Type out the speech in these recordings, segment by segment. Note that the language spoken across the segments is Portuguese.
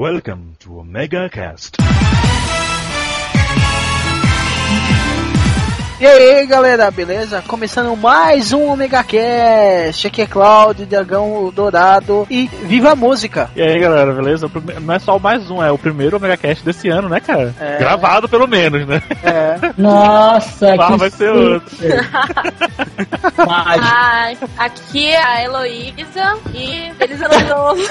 Welcome to Omega Cast. E aí galera, beleza? Começando mais um Omega Cast. Aqui é Cláudio, Dragão Dourado e viva a música! E aí galera, beleza? Prime- Não é só o mais um, é o primeiro Omega Cast desse ano, né, cara? É. Gravado pelo menos, né? É, Nossa, Ah, que vai ser. Mágico. Ai, aqui é a Heloísa e feliz ano novo.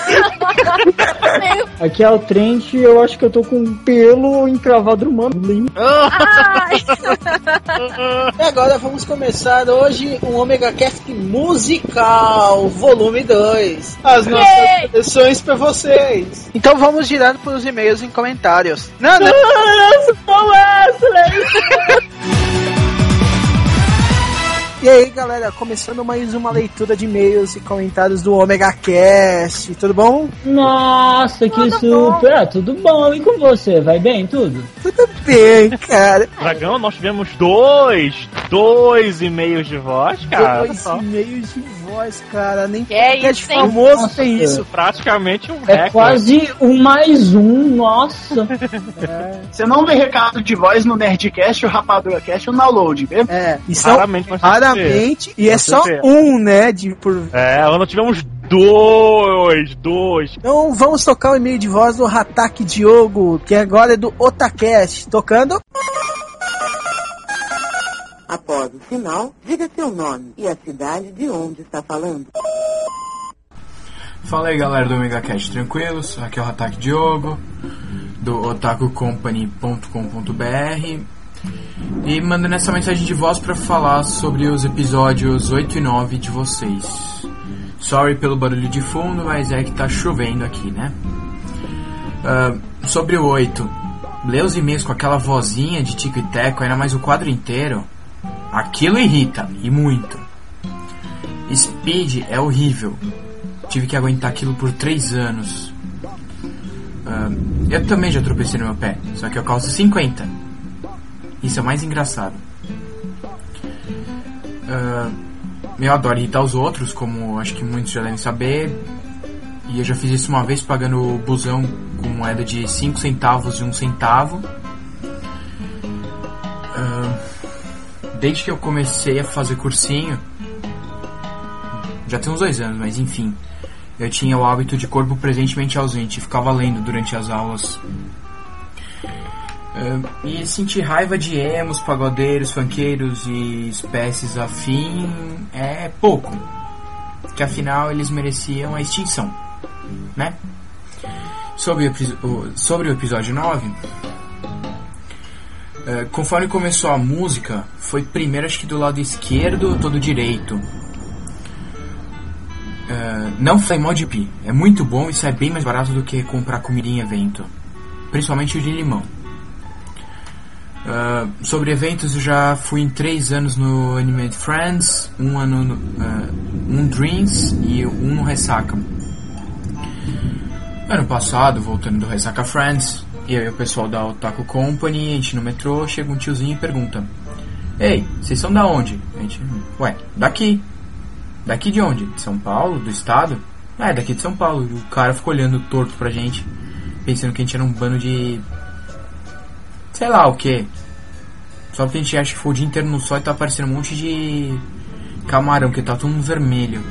Aqui é o Trent e eu acho que eu tô com um pelo encravado no mano. Ai, e agora vamos começar hoje um Omega Cast musical, volume 2. As nossas seleções pra vocês. Então vamos direto pros e-mails e comentários. Não, não. Nossa, Wesley! E aí galera, começando mais uma leitura de e-mails e comentários do Omega Cast. Tudo bom? Nossa, que super! Ah, tudo bom? E com você? Vai bem tudo? Tudo bem, cara. Dragão, nós tivemos dois, dois e-mails de voz, cara. Dois e-mails de voz, cara. Nem Que é podcast isso, famoso Nossa, tem isso. Praticamente um É recorde. quase um mais um, nossa! Você não vê recado de voz no Nerdcast, o Rapadura Cast, o download, viu? É, e são Raramente, raramente, e é só um, né, de, por... É, nós tivemos dois, dois. Então vamos tocar o e-mail de voz do Hataki Diogo, que agora é do Otacast, tocando... Após o sinal, diga seu nome e a cidade de onde está falando. Fala aí galera do Omega Cast, tranquilos? Aqui é o Hataki Diogo, do otakucompany.com.br e mandando essa mensagem de voz para falar sobre os episódios 8 e 9 de vocês. Sorry pelo barulho de fundo, mas é que tá chovendo aqui, né? Ah, sobre o 8, ler os e-mails com aquela vozinha de tico e teco, ainda mais o quadro inteiro, aquilo irrita, e muito. Speed é horrível. Tive que aguentar aquilo por três anos. Ah, eu também já tropecei no meu pé, só que eu calço 50. Isso é o mais engraçado. Ah, eu adoro irritar os outros, como acho que muitos já devem saber. E eu já fiz isso uma vez pagando o busão com moeda de 5 centavos e 1 centavo. Ah, desde que eu comecei a fazer cursinho, já tem uns dois anos, mas enfim. Eu tinha o hábito de corpo presente e mente ausente, ficava lendo durante as aulas. E sentir raiva de emos, pagodeiros, funkeiros e espécies afim é pouco. Que afinal eles mereciam a extinção, né? Sobre o- sobre o episódio 9, ah, conforme começou a música, foi primeiro acho que do lado esquerdo todo direito. Ah, não foi mal de pi. É muito bom e sai bem mais barato do que comprar comida em evento. Principalmente o de limão. Ah, sobre eventos, eu já fui em três anos no Animated Friends, um ano no, ah, um Dreams e um no Ressaca. Ano passado, voltando do Ressaca Friends, eu e o pessoal da Otaku Company, a gente no metrô, chega um tiozinho e pergunta: Ei, vocês são da onde? A gente, ué, daqui. Daqui de onde? De São Paulo? Do estado? Ah, é daqui de São Paulo. E o cara ficou olhando torto pra gente, pensando que a gente era um bando de. sei lá o que. Só porque a gente acha que foi o dia inteiro no sol e tá aparecendo um monte de camarão, que tá mundo vermelho.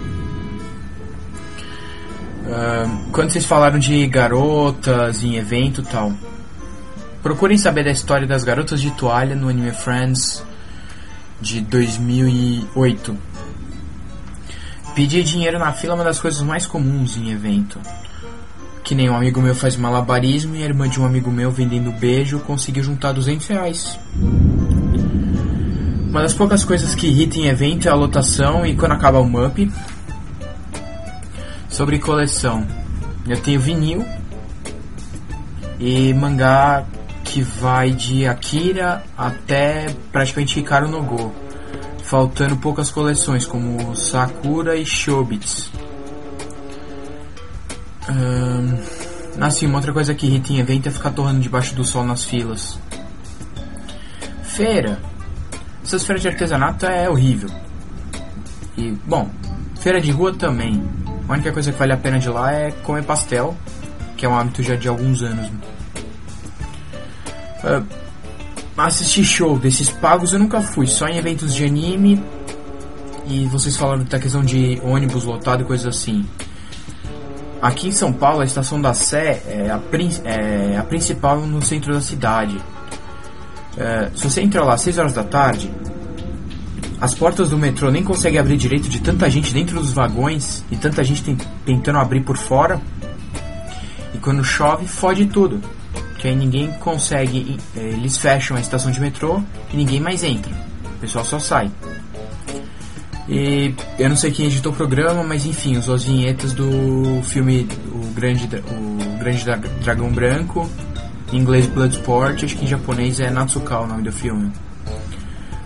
Ah, quando vocês falaram de garotas em evento e tal, procurem saber da história das garotas de toalha no Anime Friends de 2008. Pedir dinheiro na fila é uma das coisas mais comuns em evento. Que nem um amigo meu faz malabarismo e a irmã de um amigo meu vendendo beijo conseguiu juntar 200 reais. Uma das poucas coisas que irritam em evento é a lotação e quando acaba o MUP. Sobre coleção, eu tenho vinil e mangá que vai de Akira até praticamente Hikaru no Go faltando poucas coleções como Sakura e Shobits. Ahn, assim, uma outra coisa que irrita em evento é ficar torrando debaixo do sol nas filas. Feira. Essas feiras de artesanato é horrível. E, bom, feira de rua também. A única coisa que vale a pena de lá é comer pastel que é um hábito já de alguns anos. Ah, assistir show desses pagos eu nunca fui, só em eventos de anime. E vocês falaram da questão de ônibus lotado e coisas assim. Aqui em São Paulo, a estação da Sé é a, é a principal no centro da cidade. É, se você entra lá às 6 horas da tarde, as portas do metrô nem conseguem abrir direito de tanta gente dentro dos vagões e tanta gente ten- tentando abrir por fora. E quando chove, fode tudo. Que aí ninguém consegue. eh, Eles fecham a estação de metrô e ninguém mais entra. O pessoal só sai. E eu não sei quem editou o programa, mas enfim, usou as vinhetas do filme O Grande, o Grande Dra- Dragão Branco, em inglês Bloodsport, acho que em japonês é Natsuka o nome do filme.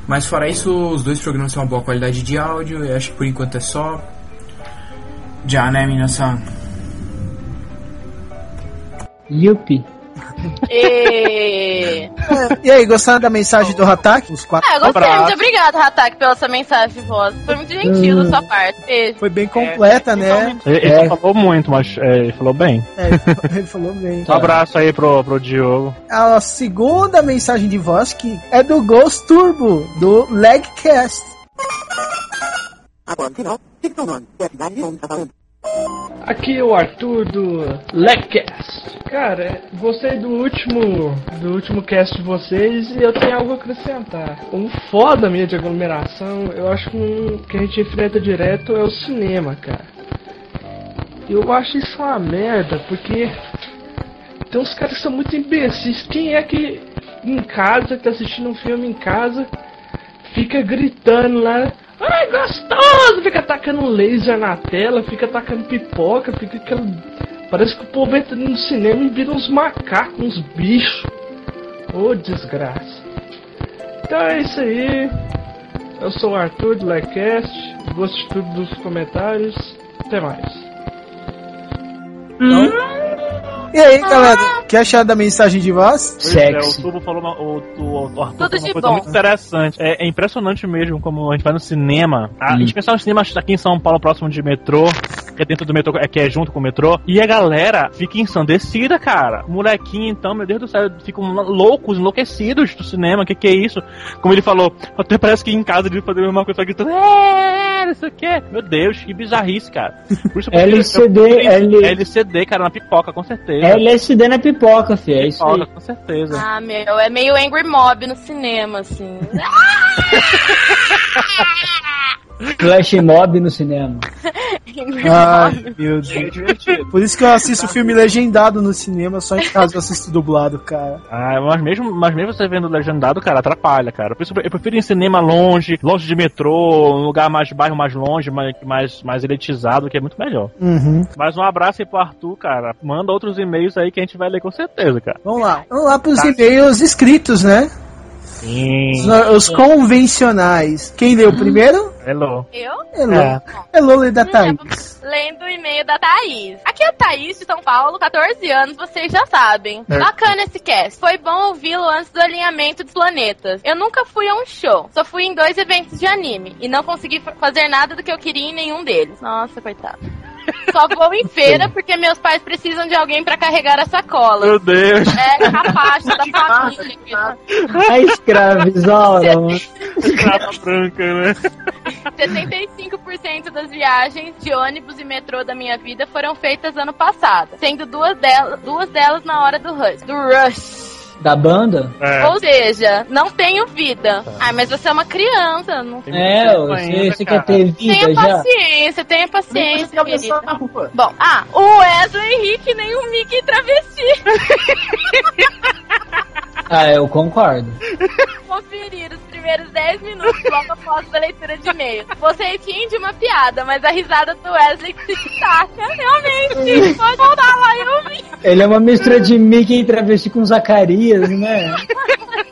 Mas fora isso, os dois programas têm uma boa qualidade de áudio, eu acho que por enquanto é só. Já, né, minasan? Yuppie. E... E aí, gostaram da mensagem do Hatak? Os quatro. Ah, eu gostei. Abraço. Muito obrigado, Hatak, pela sua mensagem de voz. Foi muito gentil da sua parte. Beijo. Foi bem completa, né? Ele, ele É. falou muito, mas é, ele falou bem. É, ele falou bem. Um abraço aí pro, pro Diogo. A segunda mensagem de voz que é do Ghost Turbo, do Legcast. Agora, no final, diga seu nome e a cidade de onde está falando. Aqui é o Arthur do Leccast. Cara, gostei do último do último cast de vocês e eu tenho algo a acrescentar. Um foda minha de aglomeração, eu acho que, um, que a gente enfrenta direto é o cinema, cara. Eu acho isso uma merda, porque tem uns caras que são muito imbecis. Quem é que em casa, que tá assistindo um filme em casa, fica gritando lá, ai gostoso, fica atacando laser na tela, fica atacando pipoca, fica aquela. Parece que o povo entra no cinema e vira uns macacos, uns bichos. Ô desgraça. Então é isso aí. Eu sou o Arthur do Legcast. Gosto de tudo dos comentários. Até mais. E aí, galera, o que acharam da mensagem de voz? Pois é, o Sexy. Tubo falou uma, o, o, o Arthur Tudo uma coisa bom. muito interessante. É, é impressionante mesmo como a gente vai no cinema. A, Hum. gente pensa no cinema aqui em São Paulo, próximo de metrô, que é dentro do metrô, é, que é junto com o metrô, e a galera fica ensandecida, cara. Molequinho, então, meu Deus do céu, ficam loucos, enlouquecidos do cinema. Que que é isso? Como ele falou, até parece que em casa ele fazer a mesma coisa, gritando, é, não sei o que. Meu Deus, que bizarrice, cara. Por isso eu LCD, eu prefiro L- LCD, cara, na pipoca, com certeza. LSD na pipoca, fi. É isso aí. Pipoca, com certeza. Ah, meu, é meio Angry Mob no cinema, assim. Flash mob no cinema. Ai, meu Deus. Por isso que eu assisto filme legendado no cinema, só em casa eu assisto dublado, cara. Ah, mas mesmo, mas mesmo você vendo legendado, cara, atrapalha, cara. Por isso eu prefiro ir em cinema longe, longe de metrô, um lugar mais bairro mais longe, mais, mais, mais elitizado, que é muito melhor. Uhum. Mas um abraço aí pro Arthur, cara. Manda outros e-mails aí que a gente vai ler com certeza, cara. Vamos lá. Vamos lá pros e-mails escritos, né? Sim. Os, os convencionais. Quem leu primeiro? Hello. Eu? Elô. É. Elô e da Thaís. Lendo o e-mail da Thaís. Aqui é a Thaís de São Paulo, 14 anos, vocês já sabem. Bacana esse cast. Foi bom ouvi-lo antes do alinhamento dos planetas. Eu nunca fui a um show, só fui em dois eventos de anime e não consegui fa- fazer nada do que eu queria em nenhum deles. Nossa, coitado. Só vou em feira porque meus pais precisam de alguém pra carregar a sacola. Meu Deus. É capacho da família. A escravizaura. Capa branca, né? 75% das viagens de ônibus e metrô da minha vida foram feitas ano passado, sendo duas delas, duas delas na hora do rush. Do rush. Da banda? É. Ou seja, não tenho vida. Ai, mas você é uma criança. Não... Tem É, você, ainda, você quer ter vida Tenha já? paciência, tenha paciência, na rua. Bom, ah, o Wesley Henrique nem o Mickey travesti. Ah, eu concordo. Conferir os primeiros 10 minutos logo após a leitura de e-mail. Você rindo de uma piada, mas a risada do Wesley se destaca. Realmente, pode voltar lá e ouvir. Ele é uma mistura de Mickey e travesti com Zacarias, né?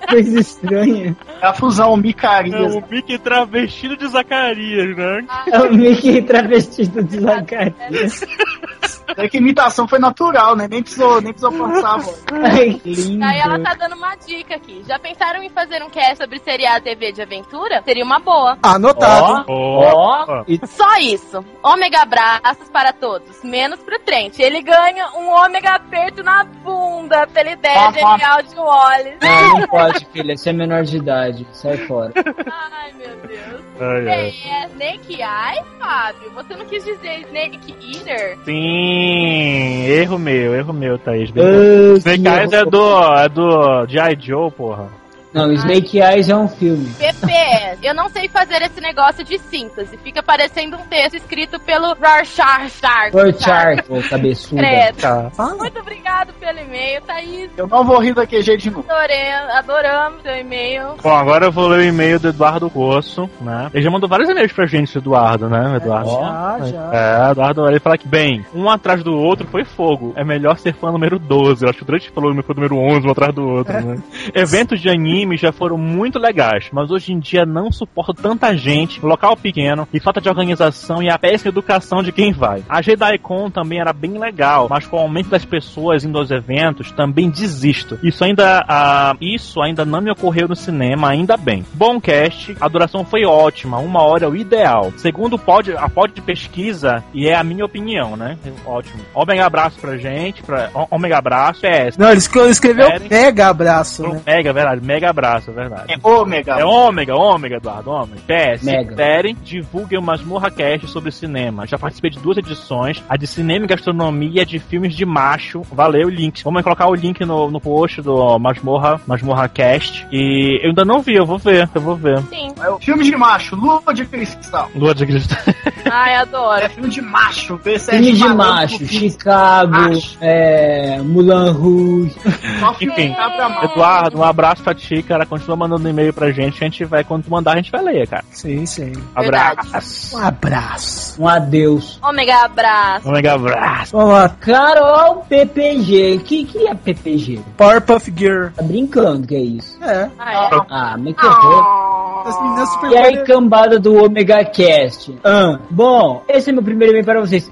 coisa estranha. É a fusão É Micarias. o Mickey travestido de Zacarias, né? É o Mickey travestido de Zacarias. É que imitação foi natural, né? Nem precisou, nem precisou passar a voz. Ai, que lindo. Aí ela tá dando uma dica aqui. Já pensaram em fazer um cast sobre seriado TV de aventura? Seria uma boa. Anotado. Ó, e Só isso. Ômega abraços para todos, menos pro Trent. Ele ganha um ômega aperto na bunda pela ideia Ah, genial de Wallace. Não, não pode, filha. Você é menor de idade. Sai fora. Ai, meu Deus. Ai, ai. É, Snake Eye, Fábio? Você não quis dizer Snake Eater? Sim, erro meu, erro meu, Thaís. Ah, Snake que Eyes é do, é do G.I. Joe, porra. Não, Snake Eyes é um filme. PPS. Eu não sei fazer esse negócio de síntese. Fica parecendo um texto escrito pelo Rorschach. Rorschach, ô cabeçuda. Tá. Muito obrigado pelo e-mail, Thaís. Eu não vou rir daquele jeito de novo. Adorei, adoramos seu e-mail. Bom, agora eu vou ler o e-mail do Eduardo Coço, né? Ele já mandou vários e-mails pra gente, Eduardo, né, Eduardo? Já, já. É, Eduardo, ele fala que, bem, um atrás do outro foi fogo. É melhor ser fã número 12. Eu acho que o Drake falou que foi número 11, um atrás do outro, né? Eventos de anime já foram muito legais, mas hoje em dia não suporto tanta gente, local pequeno, e falta de organização e a péssima educação de quem vai. A JediCon também era bem legal, mas com o aumento das pessoas indo aos eventos, também desisto. Isso ainda, ah, isso ainda não me ocorreu no cinema, ainda bem. Bom cast, a duração foi ótima, uma hora é o ideal. Segundo pod, a pod de pesquisa, e é a minha opinião, né? Ótimo. Ômega abraço pra gente, pra, ômega abraço, PS. Não, ele escre- ele escreveu Sério? mega abraço, né? Mega, verdade, mega abraço, é verdade. É ômega. É ômega, ômega, Eduardo, ômega. PS, Mega. divulguem o Masmorra Cast sobre cinema. Já participei de duas edições, a de cinema e gastronomia e a de filmes de macho. Valeu, link. Vamos colocar o link no, no post do Masmorra, Masmorra Cast. E eu ainda não vi, eu vou ver, eu vou ver. Sim. É o filme de macho, Lua de Cristal. Lua de Cristo. Ai, adoro. É filme de macho. Filme de macho, Chicago, Macho. é, Mulan Rouge. Enfim. Eduardo, um abraço pra ti, cara. Continua mandando e-mail pra gente. A gente vai, quando tu mandar, a gente vai ler, cara. Sim, sim. Abraço. Um abraço. Um adeus. Ômega abraço. Ômega abraço. Vamos lá. Carol PPG. O que, que é PPG? Powerpuff Gear. Tá brincando que é isso? É. Ah, é? Ah, mas que horror. As meninas super E aí, cambada do Omega Cast. Ah, bom, esse é meu primeiro e-mail para vocês.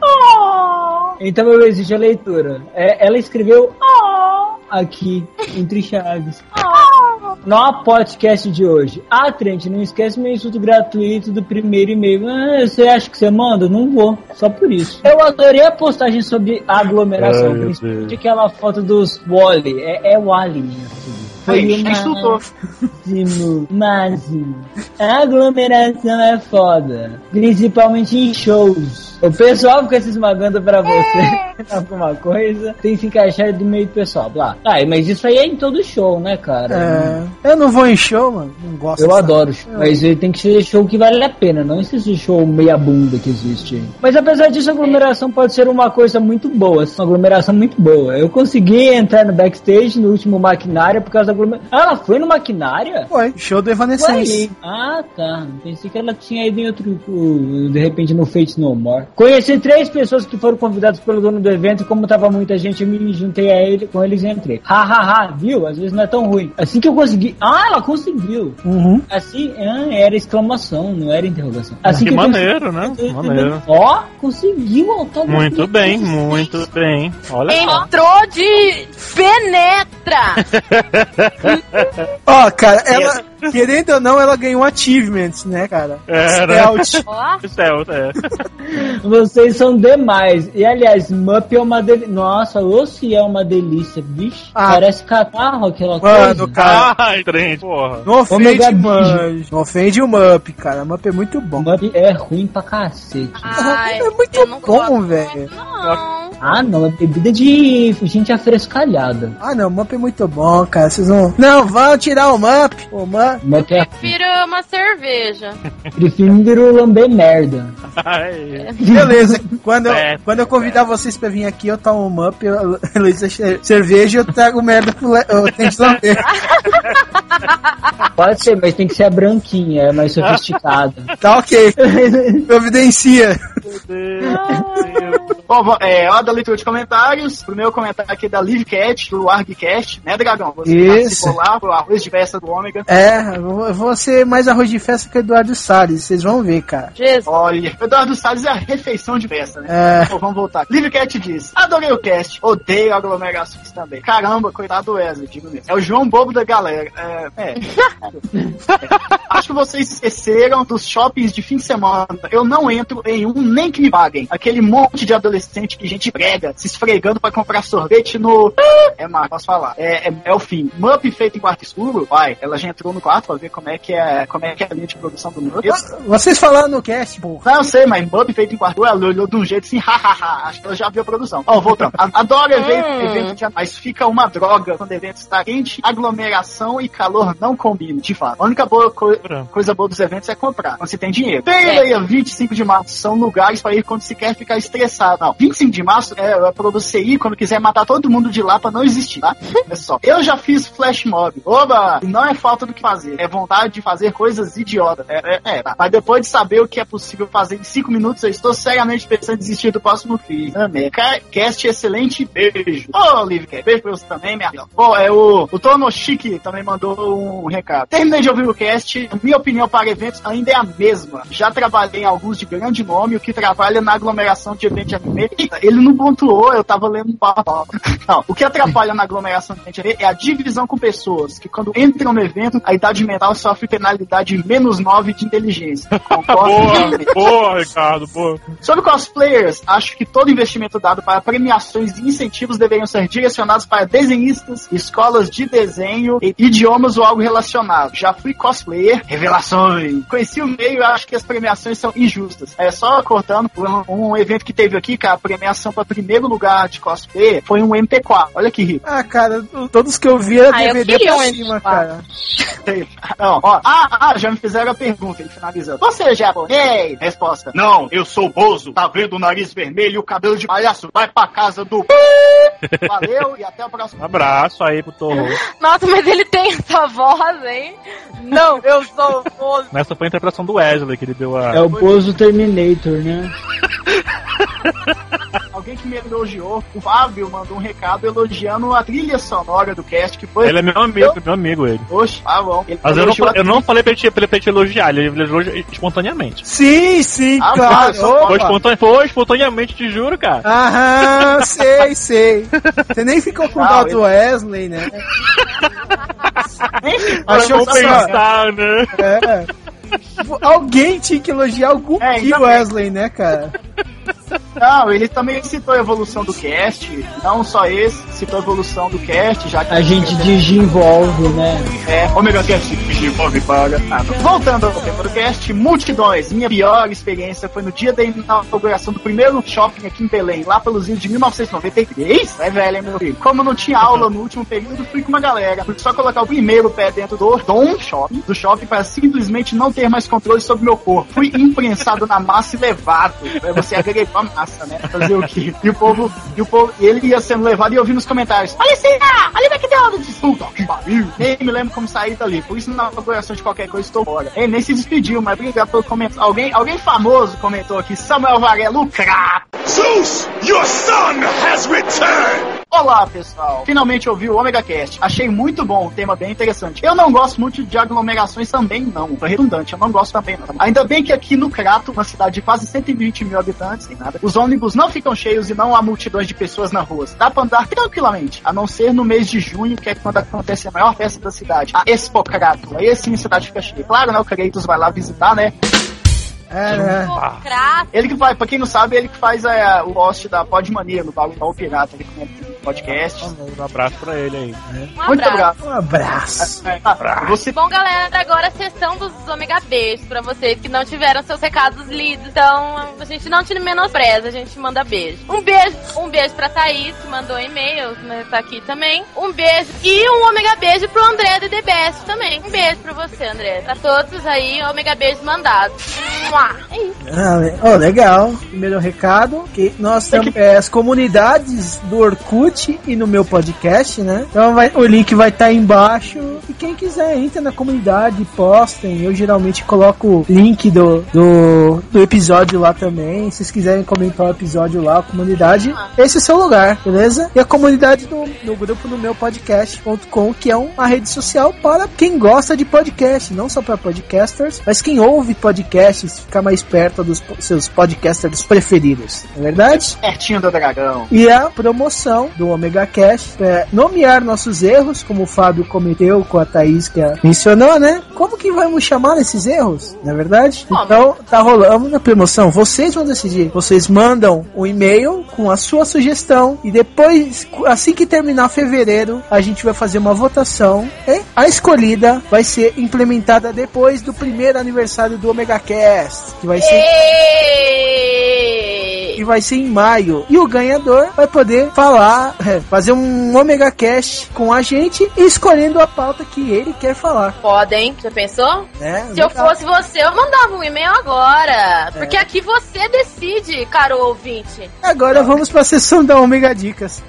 Então eu exijo a leitura. É, ela escreveu aqui, entre chaves. No podcast de hoje. Ah, Trent, não esquece meu insulto gratuito do primeiro e-mail. Ah, você acha que você manda? Não vou. Só por isso. Eu adorei a postagem sobre aglomeração. Ai, principalmente aquela foto dos Wally. É, é Wally, né? Foi uma- máximo, máximo. A aglomeração é foda. Principalmente em shows. O pessoal fica se esmagando pra você alguma coisa, tem que se encaixar do meio do pessoal. Lá. Ah, mas isso aí é em todo show, né, cara? É, eu não vou em show, mano. Não gosto Eu adoro show, mas ele tem que ser show que vale a pena, não esse show meia bunda que existe. Mas apesar disso, a aglomeração pode ser uma coisa muito boa, uma aglomeração muito boa. Eu consegui entrar no backstage no último maquinário por causa da aglomeração. Ah, ela foi no maquinária? Foi, show do Evanescence. Ah, tá. Pensei que ela tinha ido em outro, de repente no Fate No More. Conheci três pessoas que foram convidadas pelo dono do evento e como tava muita gente, eu me juntei a ele, com eles e entrei. Ha, ha, ha, viu? Às vezes não é tão ruim. Assim que eu consegui... Ah, ela conseguiu. Uhum. Assim, ah, era exclamação, não era interrogação. Assim Que eu maneiro, né? consegui- Maneiro. Ó, conseguiu autógrafo. Muito bem, muito bem. Olha só. Entrou de penetra. Ó, cara, ela, querendo ou não, ela ganhou achievements, né, cara? É, né? Stealth. Ó, Céu, é. Vocês são demais. E aliás, Mup é uma delícia. Nossa, ou se é uma delícia, bicho. Ah. Parece catarro aquela Mano, coisa. cara. Ai, trem, porra. Não ofende, Omega mano. Não ofende o Mup, cara. O Mup é muito bom. Mup é ruim pra cacete. ai, é muito bom, velho. Não. Ah, não, é bebida de gente afrescalhada. Ah, não, o Mup é muito bom, cara. Vocês vão. Não, vão tirar o Mup. O Mup. Mup é Prefiro uma cerveja. prefiro lamber merda. Beleza. Quando eu, É. quando eu convidar vocês pra vir aqui, eu tomo um Mup, eu- Luísa ce- cerveja e eu trago merda pro le... eu tenho que lamber. Pode ser, mas tem que ser a branquinha, é mais sofisticada. Tá ok. Providencia. Meu Deus. Bom, é hora da leitura de comentários. Primeiro comentário aqui da Livecat, do ArgCast, né, Dragão? Você Isso. participou lá, pro arroz de festa do Ômega. É, eu vou- ser mais arroz de festa que o Eduardo Salles, vocês vão ver, cara. Jesus. Olha, o Eduardo Salles é a refeição de festa, né? É. Bom, vamos voltar. Livecat diz: Adorei o cast, odeio aglomerações também. Caramba, coitado do Wesley, digo mesmo. É o João Bobo da galera. É. é. Acho que vocês esqueceram dos shoppings de fim de semana. Eu não entro em um nem que me paguem. Aquele monte de adolescente que gente prega, se esfregando pra comprar sorvete no. É, Marco, posso falar. É, é, é o fim. Mup feito em quarto escuro, vai. Ela já entrou no quarto pra ver como é que é, como é, que é a linha de produção do Mup. Vocês falaram no cast, pô. não, eu sei, mas Mup feito em quarto, ela olhou de um jeito assim, hahaha. Acho que ela já viu a produção. Ó, voltando. A- Adoro evento, Hum. evento de mas fica uma droga quando o evento está quente, aglomeração e calor não combinam, de fato. A única boa co- coisa boa dos eventos é comprar, quando você tem dinheiro. Peleia 25 de março são lugares para ir quando se quer ficar estressado. Não, 25 de março é, é pra você ir quando quiser matar todo mundo de lá pra não existir, tá? É só. Eu já fiz flash mob. Oba! E não é falta do que fazer, é vontade de fazer coisas idiotas. É, é, é, tá. Mas depois de saber o que é possível fazer em 5 minutos, eu estou seriamente pensando em desistir do próximo filho. Amém. Ca- Cast excelente, beijo. Ô, Livecast, beijo pra você também, minha filha. Bom, é o, o Tono Chique também mandou um recado. Terminei de ouvir o cast, minha opinião para eventos ainda é a mesma. Já trabalhei em alguns de grande nome, o que trabalha na aglomeração de evento ele não pontuou, eu tava lendo um papo. Não, o que atrapalha na aglomeração de anime é a divisão com pessoas, que quando entram no evento, a idade mental sofre penalidade menos 9 de inteligência. Concordo? Boa, boa, Ricardo, boa. Sobre cosplayers, acho que todo investimento dado para premiações e incentivos deveriam ser direcionados para desenhistas, escolas de desenho, e idiomas ou algo relacionado. Já fui cosplayer, revelações. Conheci o meio e acho que as premiações são injustas. É só cortando por um, um evento que teve aqui, cara, a premiação para primeiro lugar de cosplayer foi um MP4. Olha que rico. Ah, cara, todos que eu vi era Ah, DVD pra um cima, MP4. cara. Não, ó, ah, ah, já me fizeram a pergunta, ele finalizando. Você é japonês? Resposta. Não, eu sou Bozo. Tá vendo o nariz vermelho e o cabelo de palhaço? Vai pra casa do... Valeu e até a Um próxima. abraço aí pro Torro. Nossa, mas ele tem essa voz, hein? Não, eu sou o Bozo. Nessa foi a interpretação do Wesley que ele deu a. É o Bozo Terminator, né? Alguém que me elogiou, o Fábio mandou um recado elogiando a trilha sonora do cast, que foi... Ele é meu amigo, meu amigo ele. Oxe, ah, bom. Ele Mas eu não, falei- eu não falei pra ele, te- pra ele, pra ele te elogiar, ele elogiou espontaneamente. Sim, sim, Ah, claro. Foi, espontane- foi espontaneamente, te juro, cara. Aham, sei, sei. Você nem ficou com Não, dó ele- do Wesley, né? Achou que pensar, né? É. Alguém tinha que elogiar o Guki É. Wesley, né, cara? Não, ele também citou a evolução do cast, não só esse, citou a evolução do cast, já que A gente desenvolve, né? É, Omega Cast desenvolve para. Ah. Voltando ao tema do cast, multidões. Minha pior experiência foi no dia da inauguração do primeiro shopping aqui em Belém, lá pelos anos de 1993. É velho, hein, meu filho? Como não tinha aula no último período, fui com uma galera. Fui só colocar o primeiro pé dentro do Dom Shopping, do shopping, para simplesmente não ter mais controle sobre meu corpo. Fui imprensado na massa e levado. Você agregou massa, né? Fazer o quê? E o povo, e o povo, e ele ia sendo levado e eu vi nos comentários: Olha esse lá, olha o McDonald's! Puta que pariu! Nem me lembro como sair dali. Por isso, na inauguração de qualquer coisa, estou fora. Ele nem se despediu, mas obrigado pelo comentário. Alguém, alguém famoso comentou aqui: Samuel Varela, o craque. Zeus, your son has returned! Olá, pessoal! Finalmente ouvi o Omega Cast. Achei muito bom, um tema bem interessante. Eu não gosto muito de aglomerações também, não. Foi redundante, eu não gosto também, não. Ainda bem que aqui no Crato, uma cidade de quase 120 mil habitantes, nada, os ônibus não ficam cheios e não há multidões de pessoas na rua. Dá pra andar tranquilamente, a não ser no mês de junho, que é quando acontece a maior festa da cidade, a Expo Crato. Aí sim a cidade fica cheia. Claro, né? O Kratos vai lá visitar, né? É, né? Ele que faz, pra quem não sabe, ele que faz é, o host da Podmania, no Baú Pirata, ele comenta podcast. Um abraço pra ele aí. Um Muito abraço. obrigado. Um abraço. É, tá, você Bom, galera, agora a sessão dos Omega Beijos pra vocês que não tiveram seus recados lidos. Então, a gente não te menospreza, a gente manda beijo. Um beijo, um beijo pra Thaís, que mandou e-mail, né, tá aqui também. Um beijo e um Omega Beijo pro André do The Best também. Um beijo pra você, André. Pra todos aí, Omega Beijo mandado. É isso. Ah, oh, legal. Primeiro recado, que nós temos é, as comunidades do Orkut site e no meu podcast, né? Então vai, o link vai estar tá embaixo. E quem quiser, entra na comunidade, postem. Eu geralmente coloco link do, do, do episódio lá também. Se vocês quiserem comentar o episódio lá, a comunidade, esse é o seu lugar, beleza? E a comunidade do, do grupo no meu podcast.com, que é uma rede social para quem gosta de podcast, não só para podcasters, mas quem ouve podcasts, ficar mais perto dos seus podcasters preferidos, não é verdade? Pertinho do dragão. E a promoção do Omega Cash é nomear nossos erros, como o Fábio cometeu com a Thaís que mencionou, né? Como que vamos chamar nesses erros, não é verdade? Então, tá rolando na promoção. Vocês vão decidir. Vocês mandam um e-mail com a sua sugestão e depois, assim que terminar fevereiro, a gente vai fazer uma votação e a escolhida vai ser implementada depois do primeiro aniversário do Omega Cast, que vai ser e vai ser em maio. E o ganhador vai poder falar, é, fazer um Omega Cast com a gente escolhendo a pauta que ele quer falar. Podem, já pensou? É, Se eu fosse você, eu mandava um e-mail agora. Porque aqui você decide, caro ouvinte. Agora vamos para a sessão da Omega Dicas.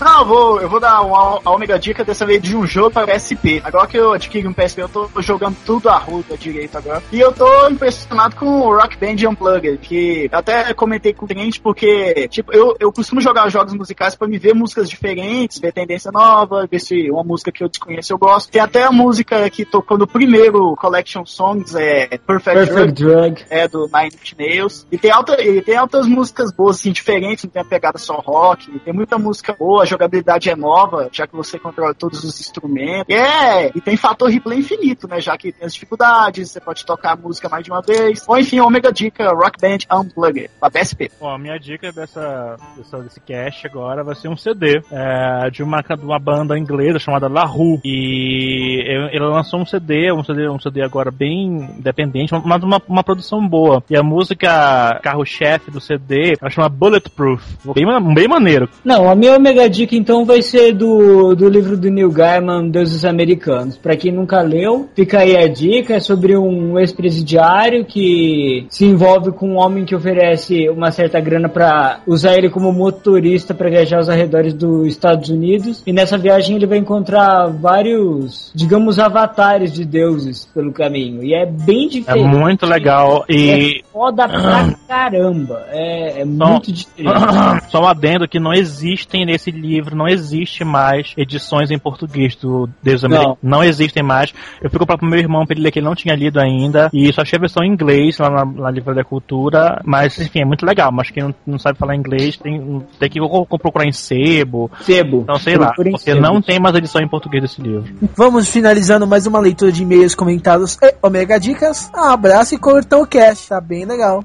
Não, eu vou, eu vou dar uma, Omega Dica dessa vez de um jogo para PSP. Agora que eu adquiri um PSP, eu tô jogando tudo a ruta direito agora. E eu tô impressionado com o Rock Band Unplugged, que até comentei com o cliente porque, tipo, eu, eu costumo jogar jogos musicais para me ver músicas diferentes, ver tendência nova, ver se uma música que eu desconheço eu gosto. Tem até a música que tocou no primeiro Collection Songs, é Perfect, Perfect Drug, Drug, é do Nine Inch Nails. E tem, alta, e tem altas músicas boas, assim, diferentes, não tem a pegada só rock, tem muita música boa, a jogabilidade é nova, já que você controla todos os instrumentos. E é, e tem fator replay infinito, né? Já que tem as dificuldades, você pode tocar a música mais de uma vez. Ou enfim, Omega Dica Rock Band Unplugged, pra PSP. Ó, a minha dica dessa, dessa, desse cast agora vai ser um CD é, de, uma, de uma banda inglesa chamada La Rue. E ele lançou um CD, um CD, um CD agora bem independente, mas uma, uma produção boa. E a música carro-chefe do CD ela chama Bulletproof. Bem, bem maneiro. Não, a minha Omega Dica então vai ser do, do livro do Neil Gaiman, Deuses Americanos. Para quem nunca leu, fica aí a dica. É sobre um ex-presidiário que se envolve com um homem que oferece uma certa grana para usar ele como motorista para viajar aos arredores dos Estados Unidos. E nessa viagem ele vai encontrar vários, digamos, avatares de deuses pelo caminho. E é bem diferente. É muito legal. E. É foda pra caramba. É, é muito diferente. Só um adendo que não existem nesse livro, não existe mais edições em português do Deus Americano. Não existem mais. Eu fui comprar pro meu irmão pra ele ler que ele não tinha lido ainda. E só achei a versão em inglês lá na, na Livraria Cultura. Mas, enfim, é muito legal. Mas quem não, não sabe falar inglês tem, tem que procurar em sebo. Sebo. Então, sei lá. Porque sebo. não tem mais edição em português desse livro. Vamos finalizando mais uma leitura de e-mails comentados e Omega Dicas. Abraço e curtam o cast. Tá bem legal.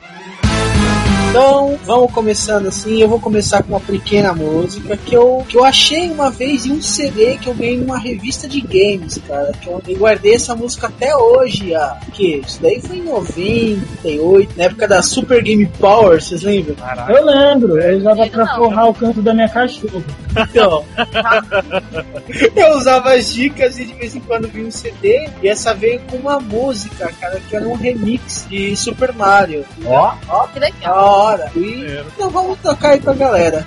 Então, vamos começando assim. Eu vou começar com uma pequena música que eu, que eu achei uma vez em um CD que eu ganhei numa revista de games, cara. Que eu, eu guardei essa música até hoje. Ah, que isso daí foi em 98, na época da Super Game Power, vocês lembram? Caraca. Eu lembro, eu usava pra forrar o canto da minha cachorra. Então, eu usava as dicas e de vez em quando vi um CD e essa veio com uma música, cara, que era um remix de Super Mario. Ó, ó, que legal hora. E é. então vamos tocar aí pra galera.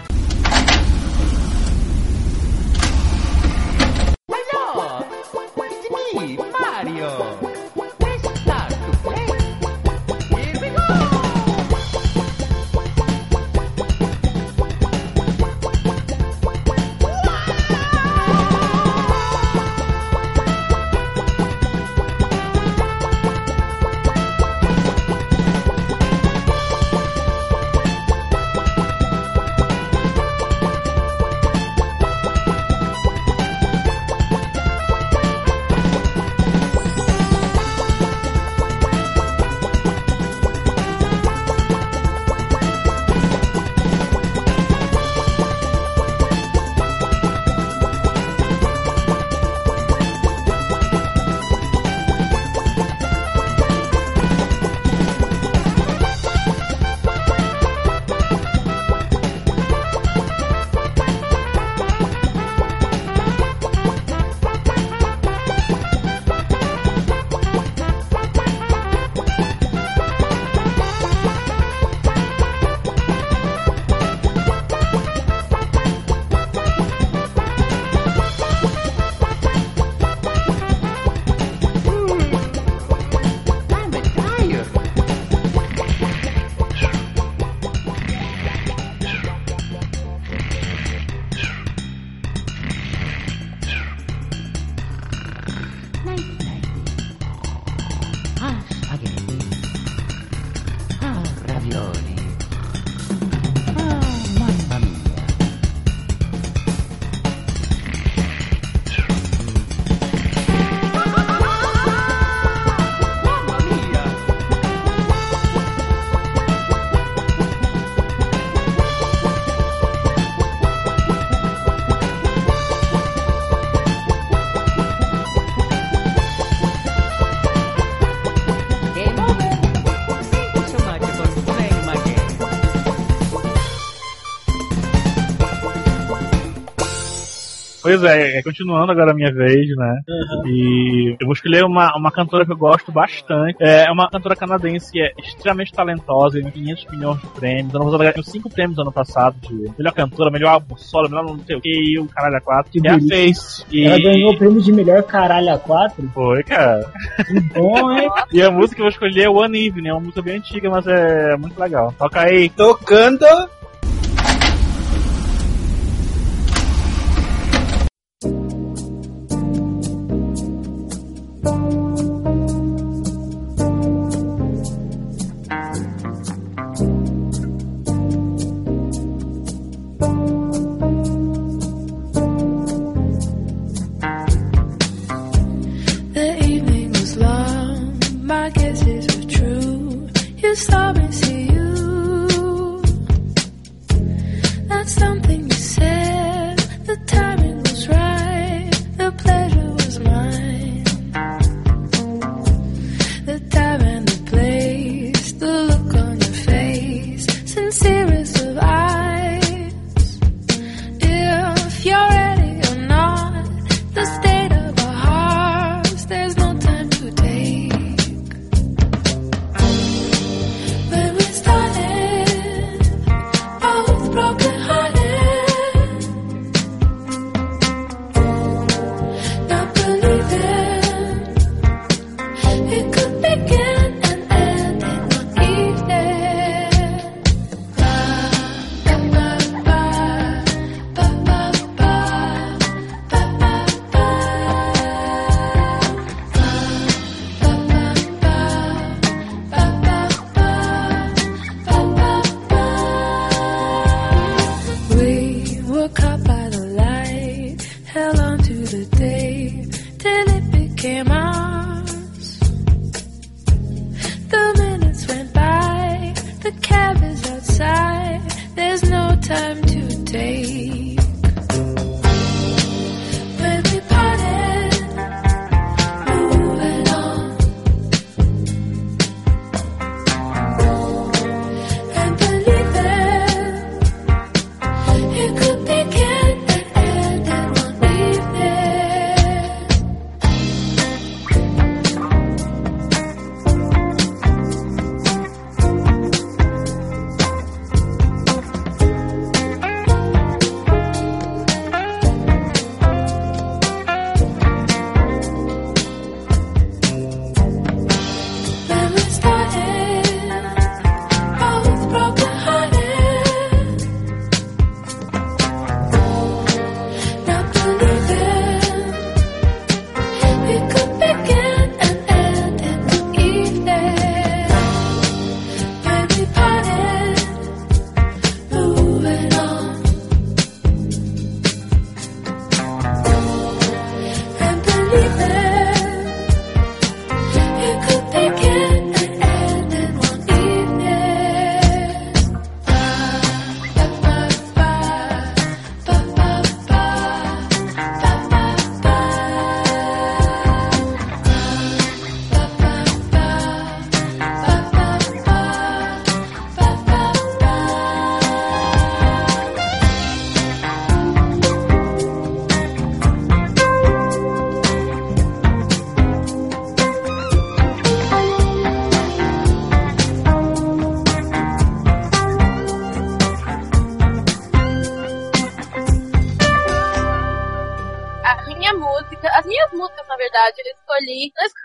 Pois é, é, continuando agora a minha vez, né? E eu vou escolher uma, uma cantora que eu gosto bastante. É uma cantora canadense que é extremamente talentosa, ganhou 500 milhões de prêmios. Ela ganhou 5 prêmios ano passado de melhor cantora, melhor álbum solo, melhor não sei o que, e o caralho a 4. Que é a. Face. E... Ela ganhou o prêmio de melhor caralho a 4. Foi, cara. Que bom, hein? E a música que eu vou escolher é One Evening, é uma música bem antiga, mas é muito legal. Toca aí. Tocando.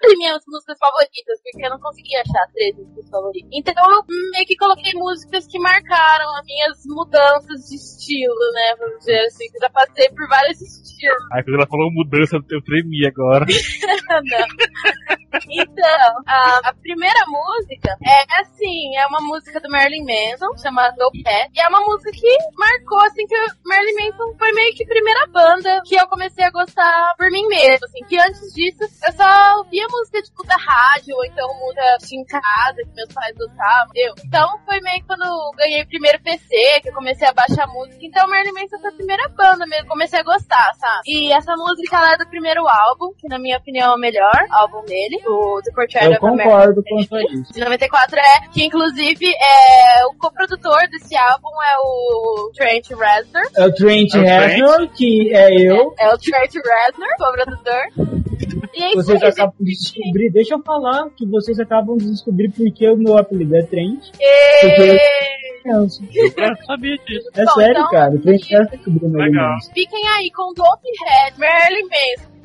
Escolhi minhas músicas favoritas, porque eu não conseguia achar três músicas favoritas. Então eu meio que coloquei músicas que marcaram as minhas mudanças de estilo, né? Vamos dizer assim, que já passei por vários estilos. Aí quando ela falou mudança, eu tremi agora. Então, a, a primeira música é assim, é uma música do Marilyn Manson, chamada Go Pet, e é uma música que marcou, assim, que o Marilyn Manson foi meio que a primeira banda que eu comecei a gostar por mim mesmo, assim, que antes disso eu só ouvia música, tipo, da rádio, ou então música em casa, que meus pais gostavam, entendeu? Então foi meio que quando eu ganhei o primeiro PC, que eu comecei a baixar música, então o Marilyn Manson foi a primeira banda mesmo, comecei a gostar, sabe? E essa música, ela é do primeiro álbum, que na minha opinião opinião, o melhor álbum dele, o The Portrait Eu of concordo a isso. De 94 é que, inclusive, é, o coprodutor desse álbum é o Trent Reznor. É o Trent É o Trent. Reznor, que é eu. É o Trent Reznor, coprodutor. E é isso Vocês aí, acabam de descobrir, deixa eu falar, que vocês acabam de descobrir porque o meu apelido é Trent. Porque E... criança. Eu não sabia disso. É Bom, sério, então- cara. O Trent descobriu meu Legal. nome. Fiquem aí com Dope Head, Marilyn Manson.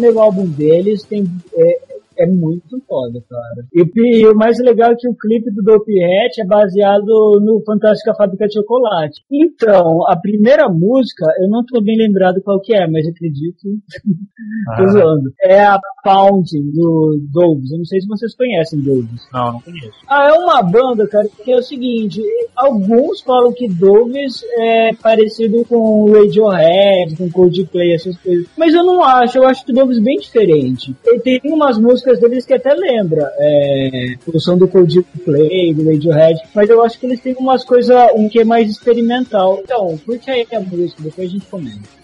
Primeiro álbum deles tem, é, é muito foda, cara. E, e o mais legal é que o clipe do Dope Hat é baseado no Fantástica Fábrica de Chocolate. Então, a primeira música, eu não tô bem lembrado qual que é, mas acredito. tô zoando. É a Pounding do Doves. Eu não sei se vocês conhecem Doves. Não, não conheço. Ah, é uma banda, cara, que é o seguinte, alguns falam que Doves é parecido com Radiohead, com Coldplay, essas coisas. Mas eu não acho, eu acho que Doves bem diferente. E tem umas músicas deles que até lembra, é, o som do Coldplay, do Radiohead, mas eu acho que eles têm umas coisas, um que é mais experimental. Então, curte aí a música, depois a gente comenta.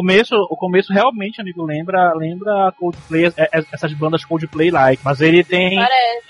Começo, o começo realmente, amigo, lembra, lembra Coldplay, é- é- essas bandas Coldplay like, mas ele tem.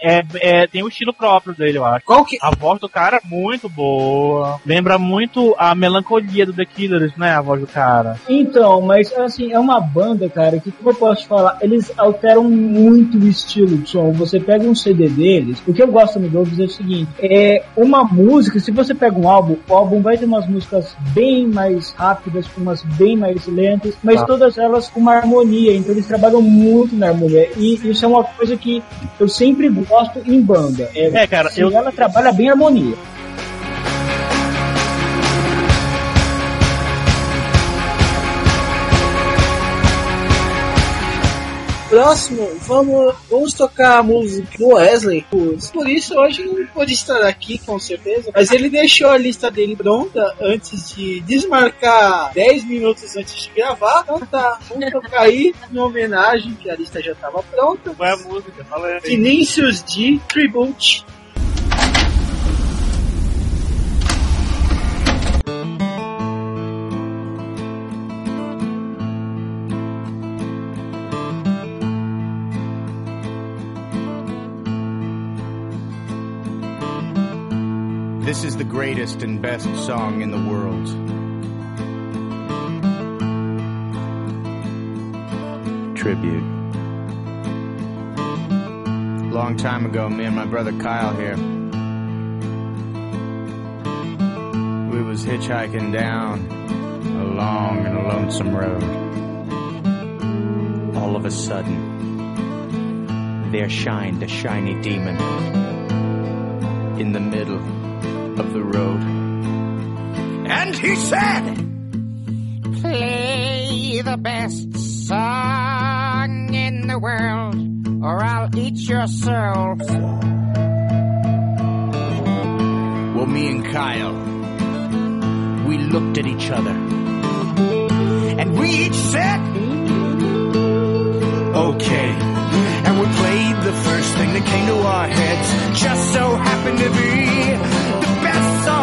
É, é, tem o estilo próprio dele, eu acho. Qual que. A voz do cara é muito boa. Lembra muito a melancolia do The Killers, né? A voz do cara. Então, mas assim, é uma banda, cara, que como eu posso te falar, eles alteram muito o estilo de som. Você pega um CD deles, o que eu gosto no Dogs é o seguinte, é uma música, se você pega um álbum, o álbum vai ter umas músicas bem mais rápidas, com umas bem mais lentas, mas Tá. todas elas com uma harmonia, então eles trabalham muito na harmonia. E isso é uma coisa que eu sempre gosto em banda. É, cara, se eu- ela trabalha bem a harmonia. Próximo, vamos, vamos tocar a música do Wesley. Por, isso, hoje não pôde estar aqui, com certeza. Mas ele deixou a lista dele pronta antes de desmarcar 10 minutos antes de gravar. Então tá, vamos tocar aí em homenagem, que a lista já estava pronta. Qual é a música? Fala aí. Vinícius D. Tribute. Greatest and best song in the world. Tribute. Long time ago, me and my brother Kyle here. We was hitchhiking down a long and lonesome road. All of a sudden, there shined a shiny demon in the middle of the road. And he said, Play the best song in the world, or I'll eat your soul. Well, me and Kyle, we looked at each other. And we each said, okay. And we played the first thing that came to our heads. Just so happened to be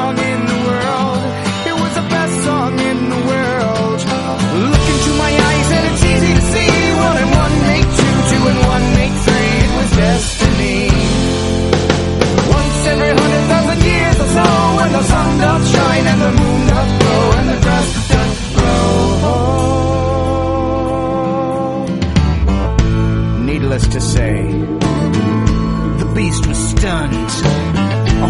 song in the world. It was the best song in the world. Look into my eyes and it's easy to see. One and one make two, two and one make three. It was destiny. Once every hundred thousand years or so, when the sun doth shine and the moon doth glow and the grass doth grow. Needless to say, the beast was stunned.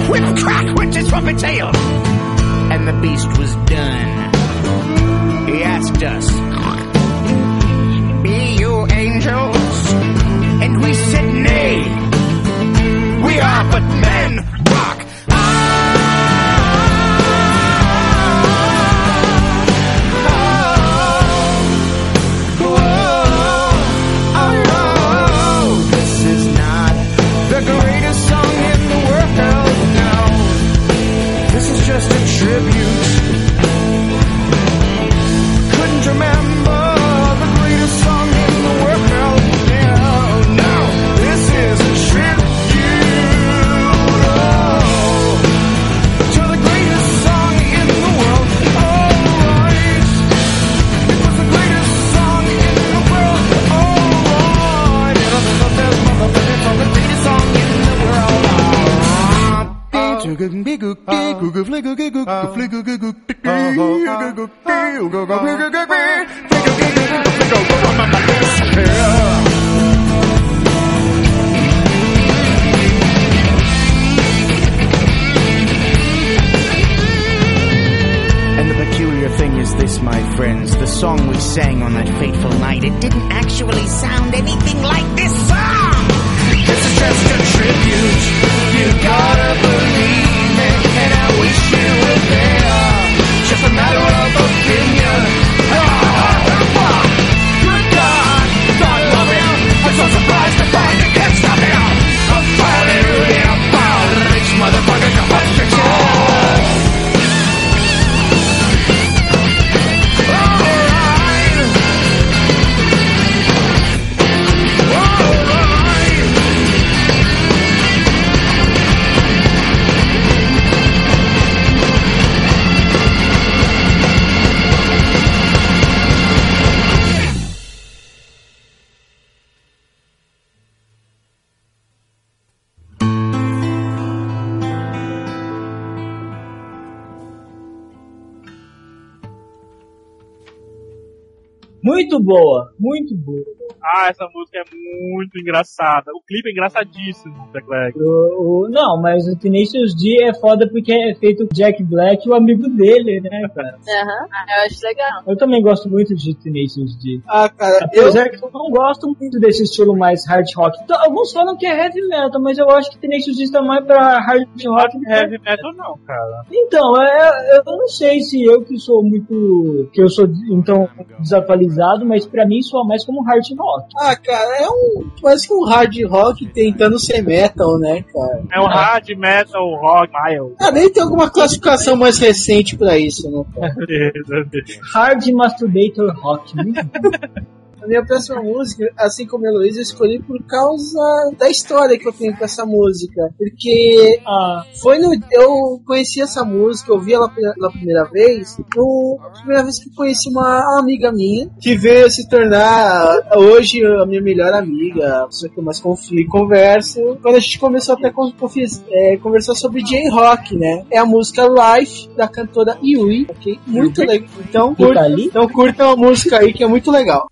Whip crack went his trumpet tail, and the beast was done. He asked us, Be you angels? And we said, Nay. We are but around. Muito boa. Ah, essa música é muito engraçada. O clipe é engraçadíssimo, Jack Black. O, o- não, mas o Tenacious D é foda porque é feito com Jack Black o amigo dele, né, cara? Aham, eu acho legal. Eu também gosto muito de Tenacious D. Ah, cara, eu, Apesar que eu não gosto muito desse estilo mais hard rock. Então, alguns falam que é heavy metal, mas eu acho que Tenacious D está mais pra hard rock. do que- Heavy metal não, cara. Então, é, eu não sei se eu que sou muito. que eu sou então desatualizado, mas pra mim soa mais como hard rock. Ah, cara, é um quase que um hard rock tentando ser metal, né, cara? É um hard metal rock. Ah, nem tem alguma classificação mais recente pra isso, né? Hard masturbator rock. A minha próxima música, assim como a Heloísa, eu escolhi por causa da história que eu tenho com essa música. Porque Ah, foi no. Eu conheci essa música, eu vi ela pela primeira vez. No, a primeira vez que conheci uma amiga minha, que veio se tornar hoje a minha melhor amiga, a pessoa que eu mais confio e converso. Quando a gente começou até confi- é, conversar sobre J-Rock, né? É a música Life da cantora Yui, ok? Muito legal. Então, curta, então curtam a música aí que é muito legal.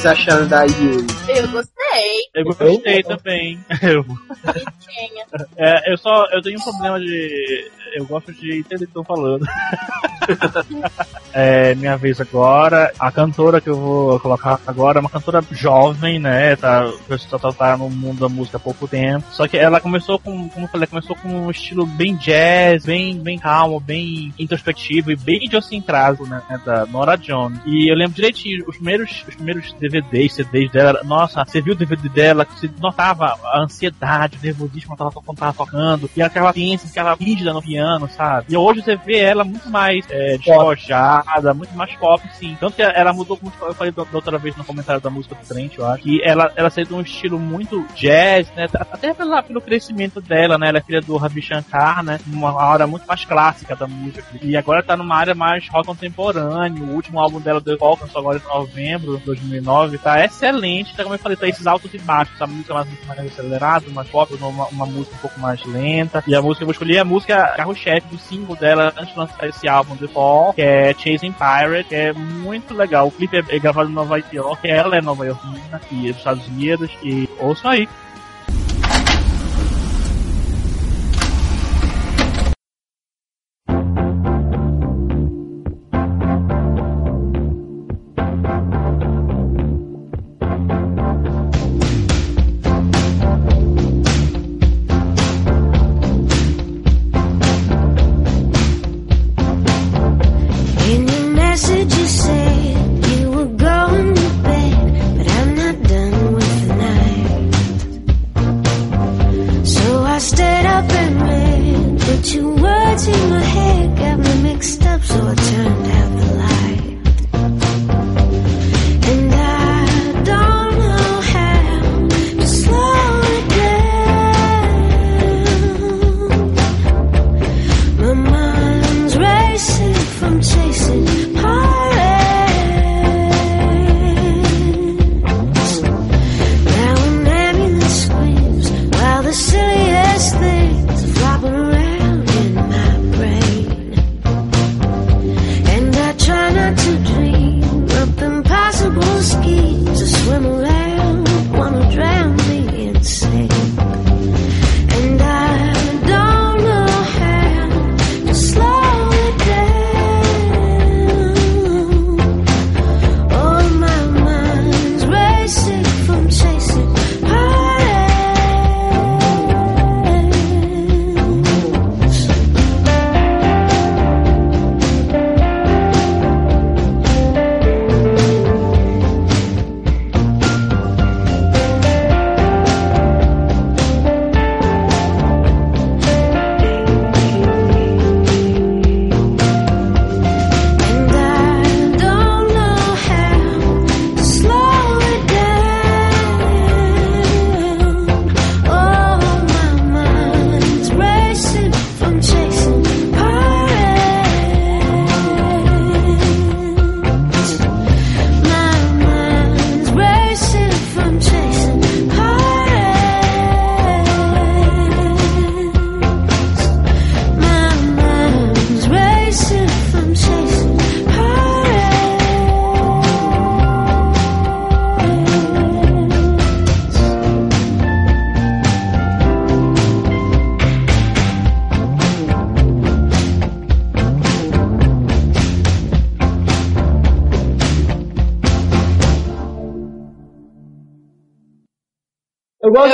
Vocês acharam da Yuri? Eu gostei. Eu gostei também. Eu, é, eu só eu tenho um problema de. Eu gosto de entender o que estão falando. é minha vez agora. A cantora que eu vou colocar agora é uma cantora jovem, né? Tá, o pessoal tá, tá no mundo da música há pouco tempo. Só que ela começou com, como eu falei, começou com um estilo bem jazz, bem, bem calmo, bem introspectivo e bem idiosincrático, né? Da Nora Jones. E eu lembro direitinho, os primeiros, os primeiros DVDs, CDs dela, nossa, você viu o DVD dela, que você notava a ansiedade, o nervosismo quando ela tava tocando, e aquela tensa, aquela rígida no piano, sabe? E hoje você vê ela muito mais é, despojada, muito mais pop, sim. Tanto que ela mudou, como eu falei da outra vez no comentário da música do Trent, eu acho, que ela, ela saiu de um estilo muito jazz, né? Até pela, pelo crescimento dela, né? Ela é filha do Ravi Shankar, né? Uma área muito mais clássica da música. E agora tá numa área mais rock contemporâneo. O último álbum dela, The Falcon, só agora em novembro de 2009, tá excelente. Tá, como eu falei, tá esses altos e baixos. A música mais, mais acelerada, mais pop, uma, uma música um pouco mais lenta. E a música que eu vou escolher é a música carro-chefe do single dela antes de lançar esse álbum, The Fall, que é Chasing Pirate, que é muito legal. O clipe é, gravado em Nova York, ela é Nova Yorkina e dos Estados Unidos. E ouçam aí.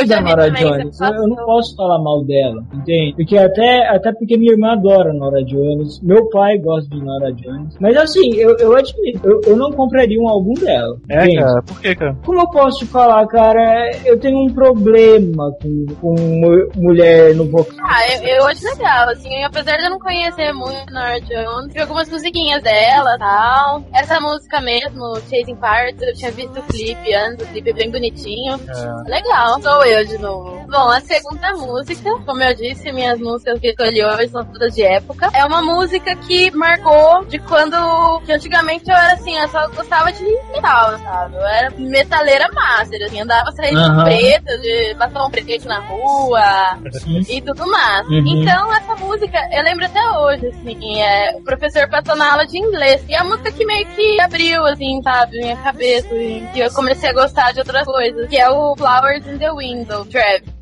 Eu da Nora Jones, eu, eu não posso falar mal dela, entende? Porque até, até porque minha irmã adora Nora Jones, meu pai gosta de Nora Jones, mas assim, eu, eu admito, eu, eu não compraria um álbum dela. É, gente. cara, por que, cara? Como eu posso te falar, cara, eu tenho um problema com, com mulher no vocal. Ah, eu, eu acho legal, assim, apesar de eu não conhecer muito Nora Jones, vi algumas musiquinhas dela e tal. Essa música mesmo, Chasing Parts, eu tinha visto o clipe antes, o clipe é bem bonitinho. É. Legal, sou eu de novo. Bom, a segunda música, como eu disse, minhas músicas que escolhi hoje são todas de época. É uma música que marcou de quando, que antigamente eu era assim, eu só gostava de metal, sabe? Eu era metaleira master, assim, andava sair uhum. preto, de um preto na rua uhum. e tudo mais. Uhum. Então, essa música, eu lembro até hoje, assim, é, o professor passou na aula de inglês. E é a música que meio que abriu, assim, sabe, minha cabeça, assim, e eu comecei a gostar de outras coisas, que é o Flowers in the Window, Travis.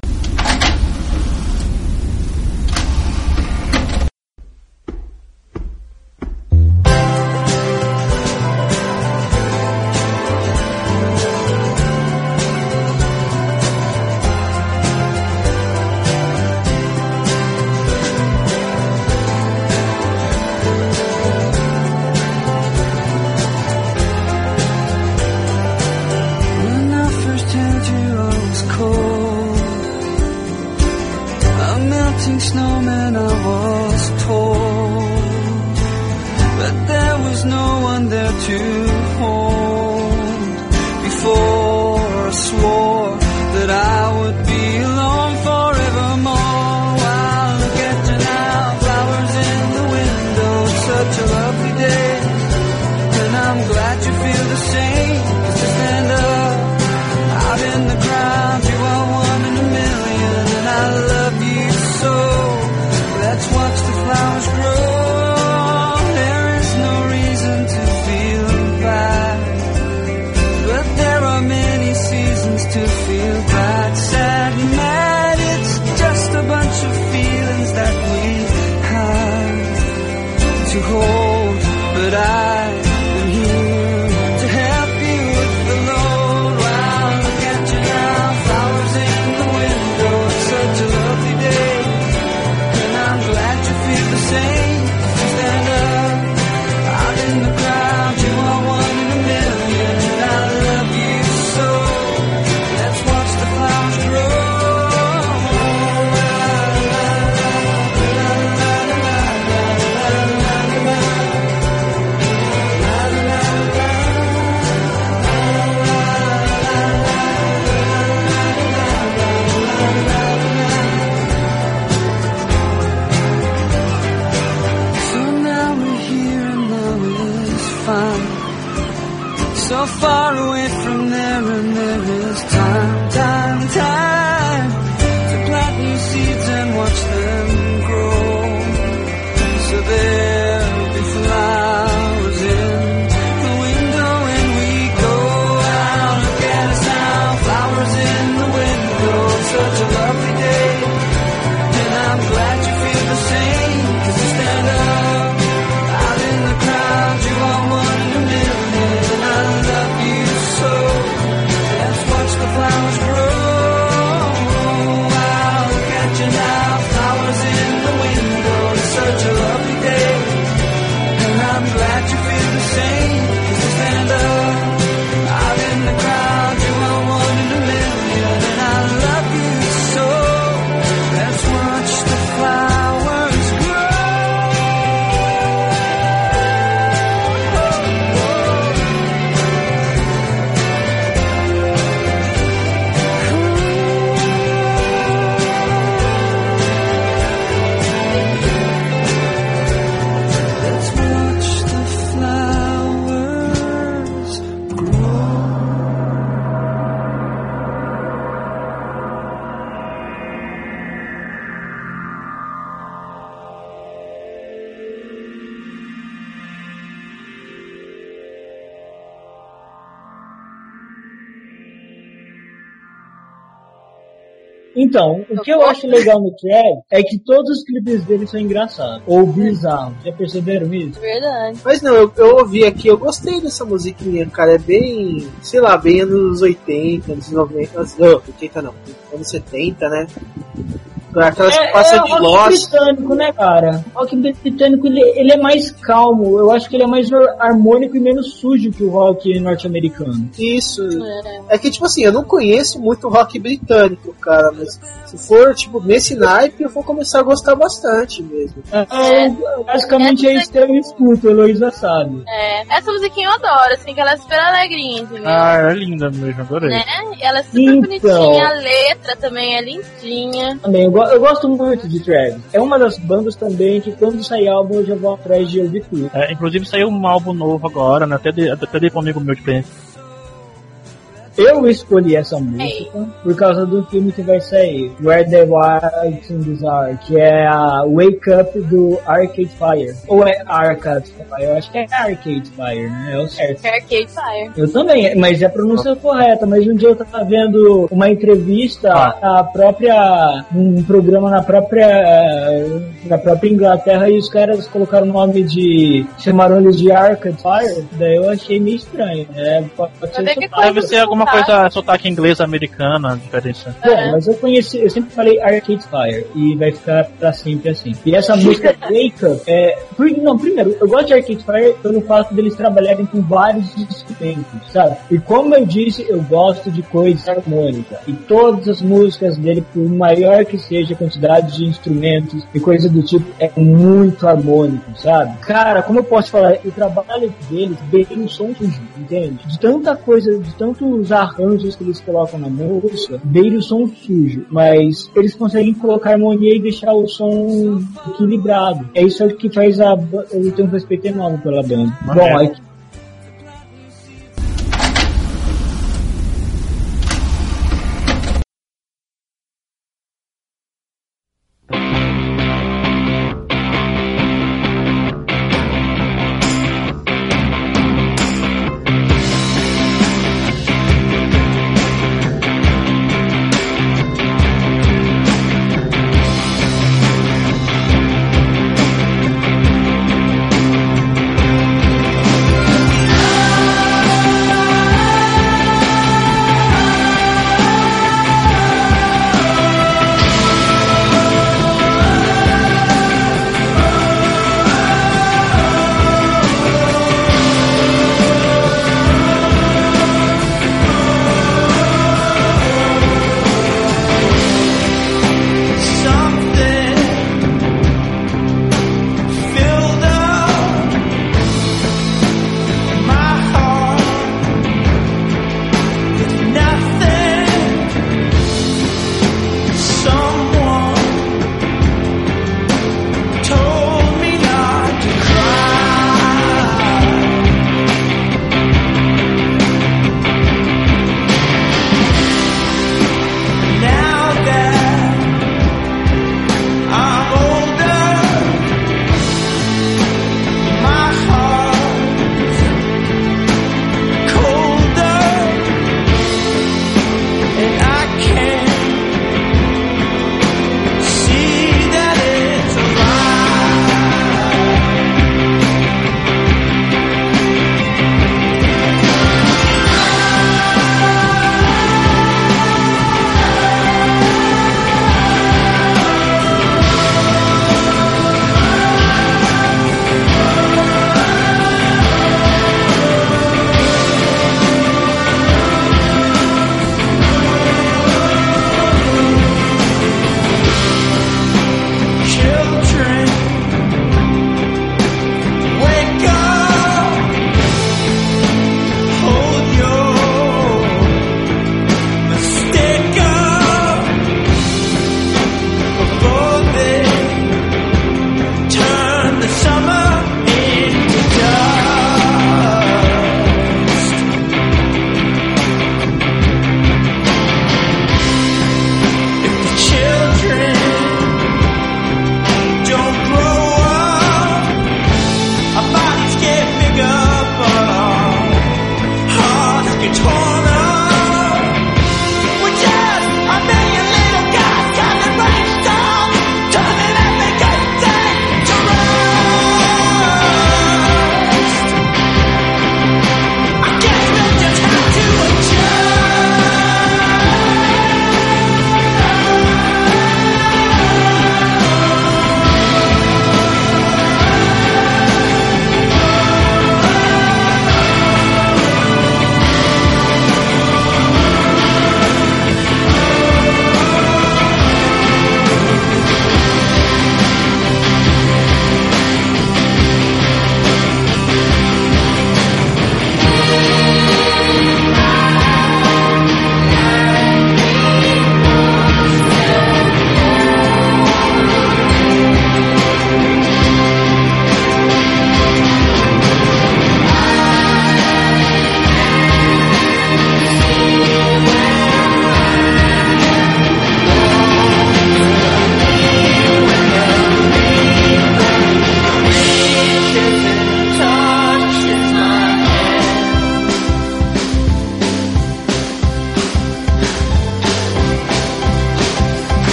que eu acho legal no Travis é que todos os clipes dele são engraçados ou bizarros. Já perceberam isso? Verdade. Mas não, eu, eu ouvi aqui, eu gostei dessa musiquinha, cara. É bem, sei lá, bem anos 80, anos 90. Anos, não, 80 não, anos 70, né? Passam é de rock Lost. britânico, né, cara? O rock britânico, ele, ele é mais calmo. Eu acho que ele é mais har- harmônico e menos sujo que o rock norte-americano. Isso. É que, tipo assim, eu não conheço muito rock britânico, cara, mas se for, tipo, nesse naipe, eu vou começar a gostar bastante mesmo. É, basicamente é isso que eu escuto, a Heloísa sabe. É, essa musiquinha eu adoro, assim, que ela é super alegrinha, entendeu? Ah, é linda mesmo, adorei. Né? E ela é super Então. bonitinha, a letra também é lindinha. Também, eu, go- eu gosto muito de Travis. É uma das bandas também que quando sair álbum eu já vou atrás de ouvir tudo. É, inclusive saiu um álbum novo agora, né? Até dei, até dei pra um amigo meu de presente. Eu escolhi essa música por causa do filme que vai sair, Where the Wild Things Are, que é a Wake Up do Arcade Fire. Ou é Arcade Fire? Eu acho que é Arcade Fire, né? É o certo. Arcade Fire. Eu também, mas é a pronúncia correta. Mas um dia eu tava vendo uma entrevista à própria. um programa na própria. na própria Inglaterra e os caras colocaram o nome de. chamaram eles de Arcade Fire. Daí eu achei meio estranho. É, pode ser. Deve ser alguma coisa, sotaque inglês americana, a diferença. Bom, mas eu conheci, eu sempre falei Arcade Fire e vai ficar pra sempre assim. E essa música Wake Up, é, por- não, primeiro, eu gosto de Arcade Fire pelo fato deles trabalharem com vários instrumentos, sabe? E como eu disse, eu gosto de coisa harmônica. E todas as músicas dele, por maior que seja a quantidade de instrumentos e coisa do tipo, é muito harmônico, sabe? Cara, como eu posso falar, o trabalho deles beira um som sujo, entende? De tanta coisa, de tantos arranjos que eles colocam na música, beira o som sujo, mas eles conseguem colocar harmonia e deixar o som equilibrado. É isso que faz a eu tenho um respeito enorme pela banda. Bom, aí「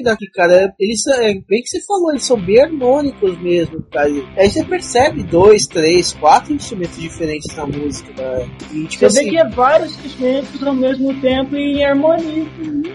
eu tava ouvindo aqui, cara, eles são, é, bem que você falou, eles são bem harmônicos mesmo, cara. Aí você percebe dois, três, quatro instrumentos diferentes na música, cara. E, tipo Você vê assim, que é vários instrumentos ao mesmo tempo e em harmonia.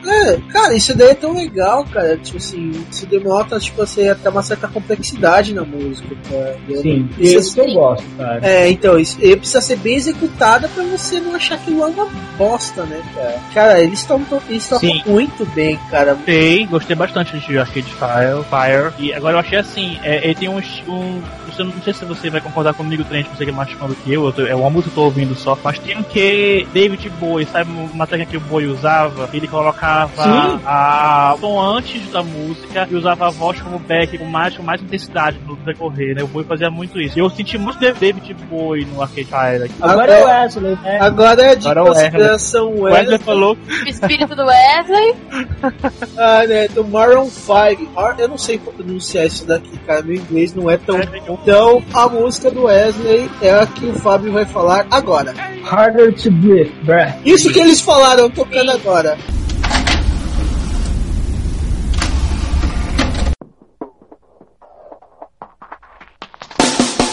É, cara, isso daí é tão legal, cara. Tipo assim, isso denota, tipo assim, até uma certa complexidade na música, cara. E Sim, isso que eu gosto, cara. É, então, isso ele precisa ser bem executada pra você não achar que é uma bosta, né, cara? Cara, eles tocam eles tocam muito bem, cara. Gostei, gostei bastante de Arcade Fire. Fire. E agora eu achei assim, é, ele tem um, um você- não sei se você vai concordar comigo, Trent, você que é mais fã do que eu, eu tô- é uma música que eu tô ouvindo só, mas tem um que David Bowie, sabe uma técnica que o Bowie usava? Ele colocava Sim. a, o tom antes da música e usava a voz como back com mais, com mais intensidade no decorrer, né? O Bowie fazia muito isso. E eu senti muito David Bowie no Arcade Fire. aqui. Agora é o Wesley, né? Agora é de Agora é o Wesley. consideração Wesley Wesley. falou O espírito do Wesley. Ah, né, do Maroon 5. Ah, Eu não sei pronunciar isso daqui, cara. Meu inglês não é tão. Então, a música do Wesley é a que o Fábio vai falar agora. Harder to breathe, breath. Isso que eles falaram, tocando agora.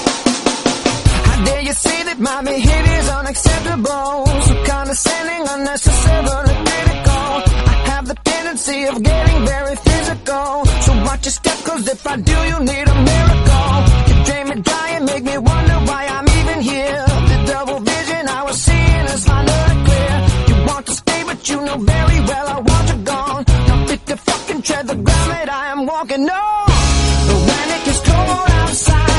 How dare you say that my behavior is unacceptable? So condescending, unnecessarily critical. Have the tendency of getting very physical. So watch your step, cause if I do, you need a miracle. You drain me dry and make me wonder why I'm even here. The double vision I was seeing is finally clear. You want to stay, but you know very well I want you gone. Now fit to fucking tread the ground that I am walking on. But when it gets cold outside,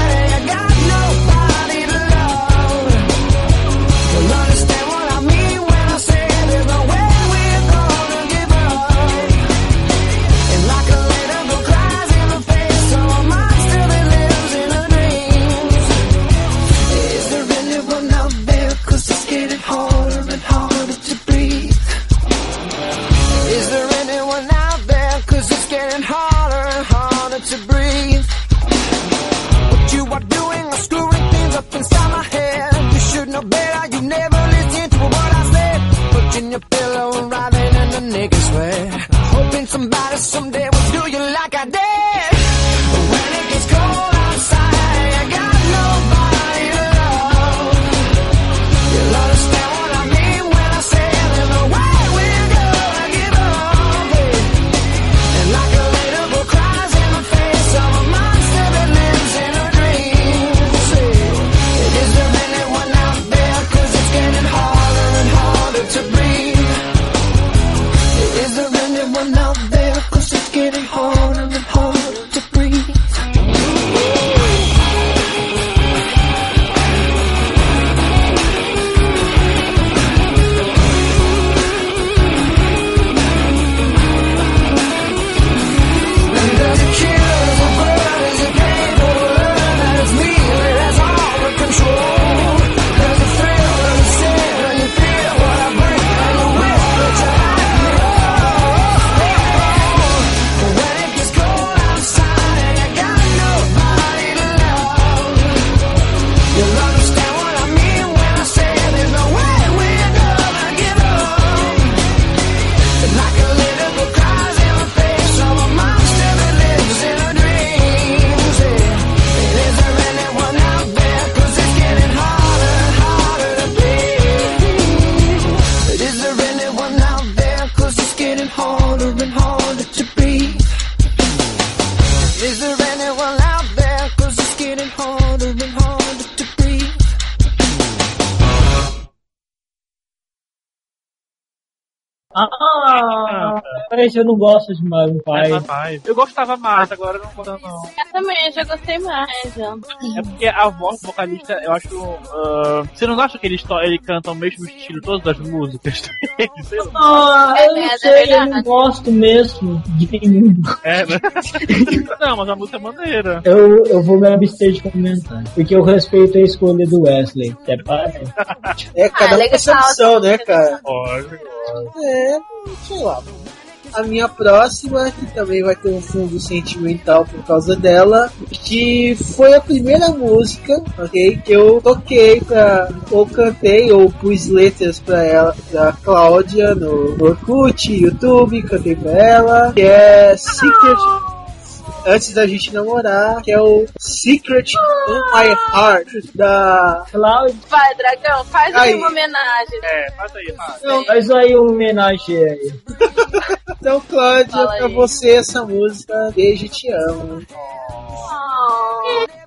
Ah, eu não gosto de Maroon 5. Eu gostava mais, agora eu não gosto não. Eu também, já gostei mais. Já. É porque a voz do vocalista, eu acho. ah, você não acha que ele, ele canta o mesmo estilo todas as músicas? Ah, eu É, não é sei, eu verdade. não gosto mesmo de nenhum. É, né? não, mas a música é maneira. Eu, eu vou me abster de comentar, porque eu respeito a escolha do Wesley. É para? É, cada essa opção, né, cara? Lógico. É, sei lá. A minha próxima, que também vai ter um fundo sentimental por causa dela, que foi a primeira música, ok? Que eu toquei pra, ou cantei, ou pus letras pra ela, pra Cláudia no, no Orkut, YouTube, cantei pra ela, que é Secret antes da gente namorar, que é o Secret on My Heart da Cláudia. Vai, dragão, faz aí Aí. uma homenagem. É, faz aí, faz. Não, Faz aí uma homenagem aí. então, Cláudia, Fala pra aí. você essa música, beijo, te amo. Oh.「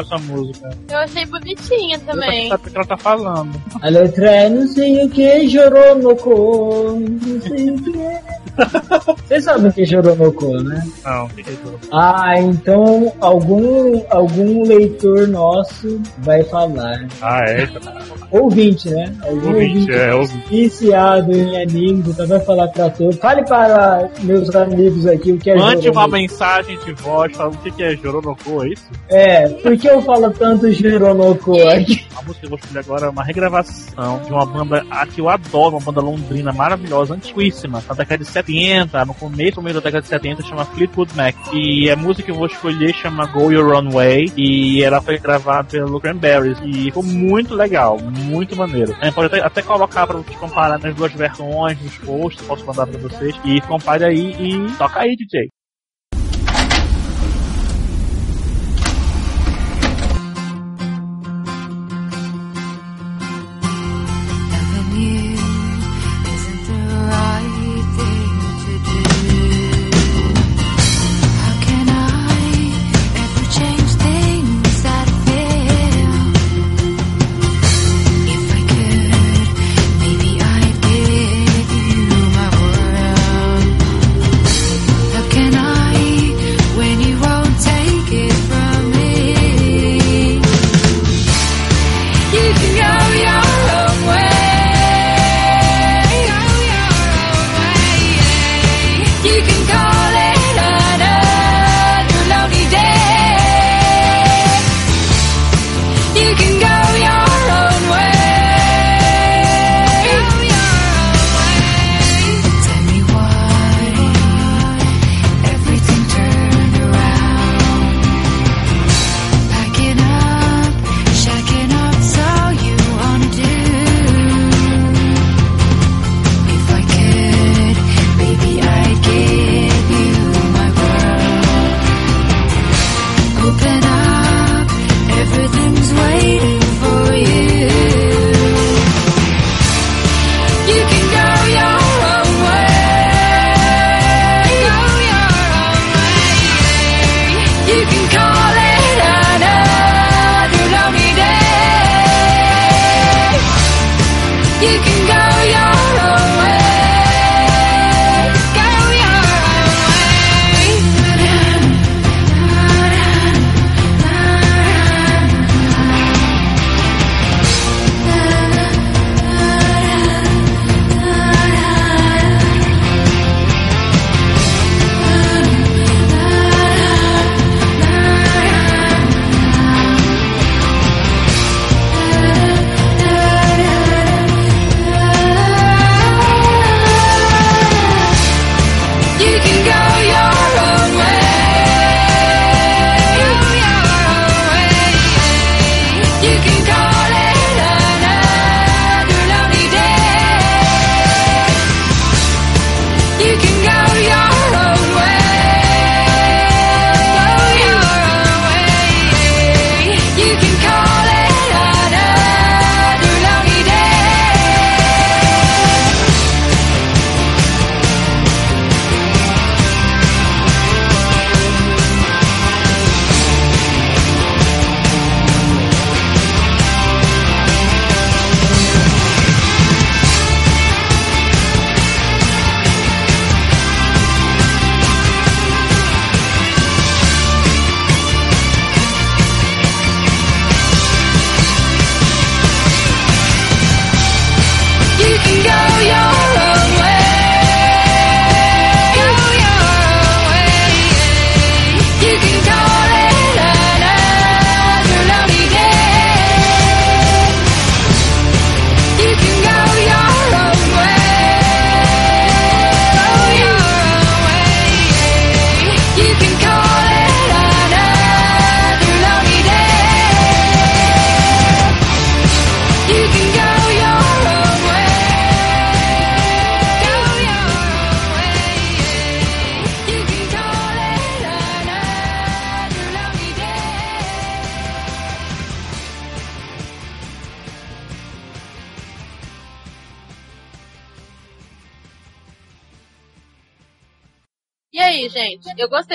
legal essa música. Eu achei bonitinha também. Sabe o que ela tá falando. A letra é não sei o que, Joronocô, não sei o que. Vocês sabem o que é Joronocô, né? Não, é? Ah, então algum, algum leitor nosso vai falar. Ah, é? Ouvinte, né? Algum Ouvinte, é, ouvinte. viciado em animes, então vai falar pra todos. Fale para meus amigos aqui o que é Mande uma Joronocô. mensagem de voz falando o que é Joronocô, é isso? É, por que eu falo tanto Joronocô aqui? A música que eu vou escolher agora é uma regravação de uma banda a que eu adoro, uma banda londrina maravilhosa, antiquíssima, da década de 70, no começo do meio da década de 70, chama Fleetwood Mac. E a música que eu vou escolher chama Go Your Own Way, e ela foi gravada pelo Cranberries, e ficou muito legal, muito maneiro. Gente pode até, até colocar pra vocês comparar nas duas versões, nos posts, posso mandar pra vocês, e compare aí e toca aí, DJ.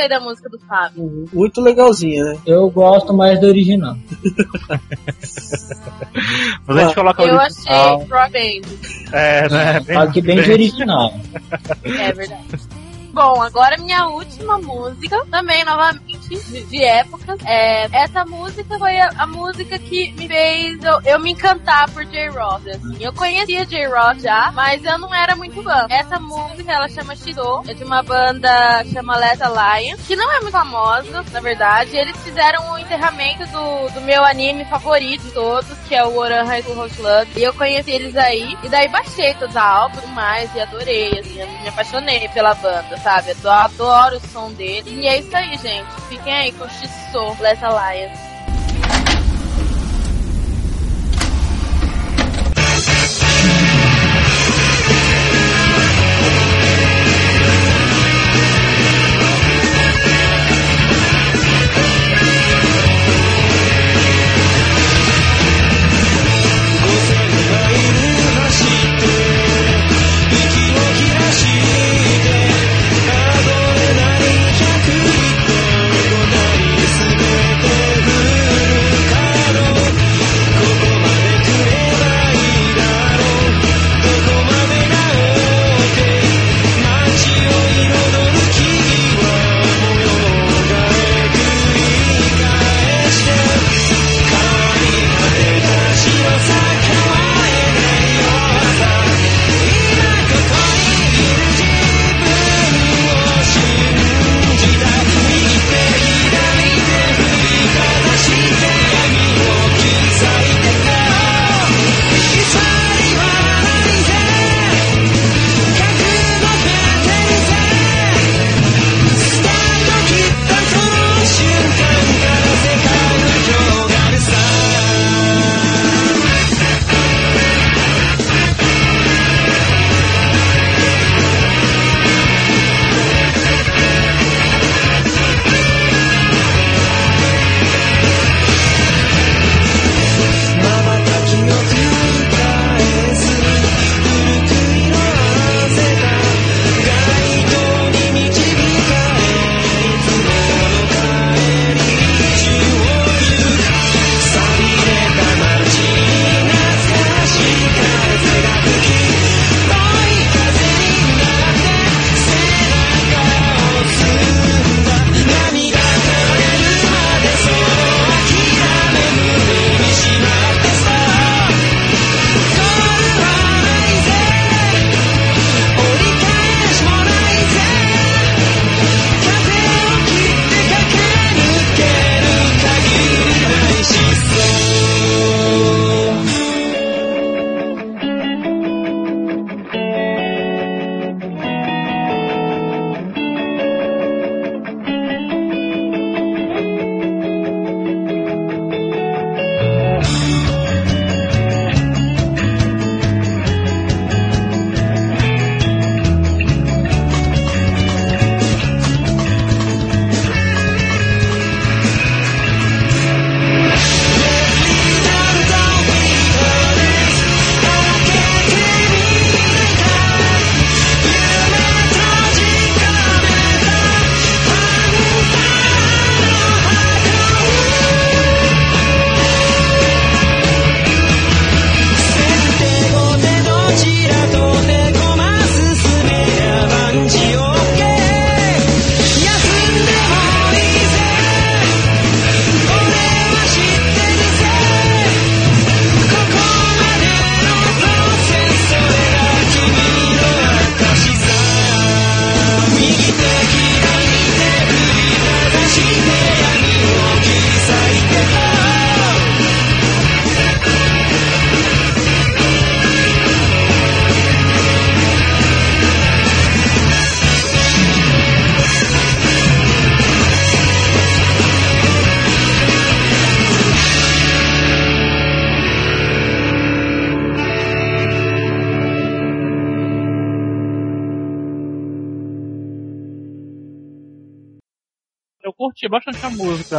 Gostei da música do Fábio. Muito legalzinha, né? Eu gosto mais do original. Mas a gente coloca o Eu original. achei Rock Band. É, né? Bem Aqui bem de original. É verdade. Bom, agora minha última música, também novamente de, de épocas. É, essa música foi a, a música que me fez eu, eu me encantar por J-Rock. Assim. Eu conhecia J-Rock já, mas eu não era muito fã. Essa música ela chama Shido, é de uma banda chama Leta Lion, que não é muito famosa, na verdade. Eles fizeram o encerramento do, do meu anime favorito de todos, que é o Oran High School Club. E eu conheci eles aí, e daí baixei todos a álbum mais, e adorei, assim, me apaixonei pela banda, sabe? Eu adoro o som deles. E é isso aí, gente. Fiquem aí com o Shiso,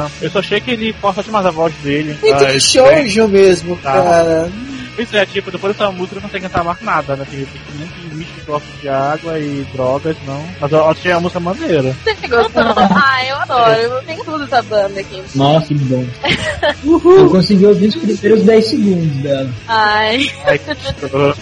música. Eu só achei que ele força demais a voz dele. Muito Ah, shoujo mesmo, Tá. cara. Pois é, tipo, depois dessa música não consegue cantar mais nada, né? Tem, tem muitos mitos gostos de água e drogas, não. Mas eu achei a música maneira. Você gostou? ah, eu adoro. Eu tenho tudo essa banda aqui. Nossa, que bom. Eu consegui ouvir os primeiros 10 segundos dela. Ai. Ai, que.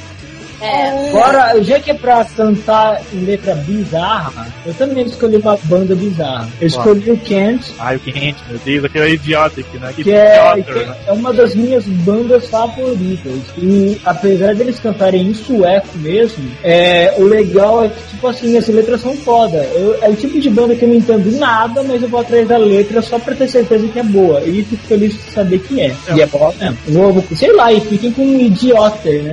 É. Agora, já que é pra cantar em letra bizarra, eu também escolhi uma banda bizarra. Eu escolhi o Kent, Ai, o quente, meu Deus, aquele é idiotic, né? que é, Idioter, que né? é uma das minhas bandas favoritas. E apesar deles cantarem em sueco mesmo, é, o legal é que, tipo assim, as letras são foda. Eu- é o tipo de banda que eu não entendo nada, mas eu vou atrás da letra só pra ter certeza que é boa. E fico feliz de saber que é. E é boa mesmo. Vou, sei lá, e fiquem com um idioter, né?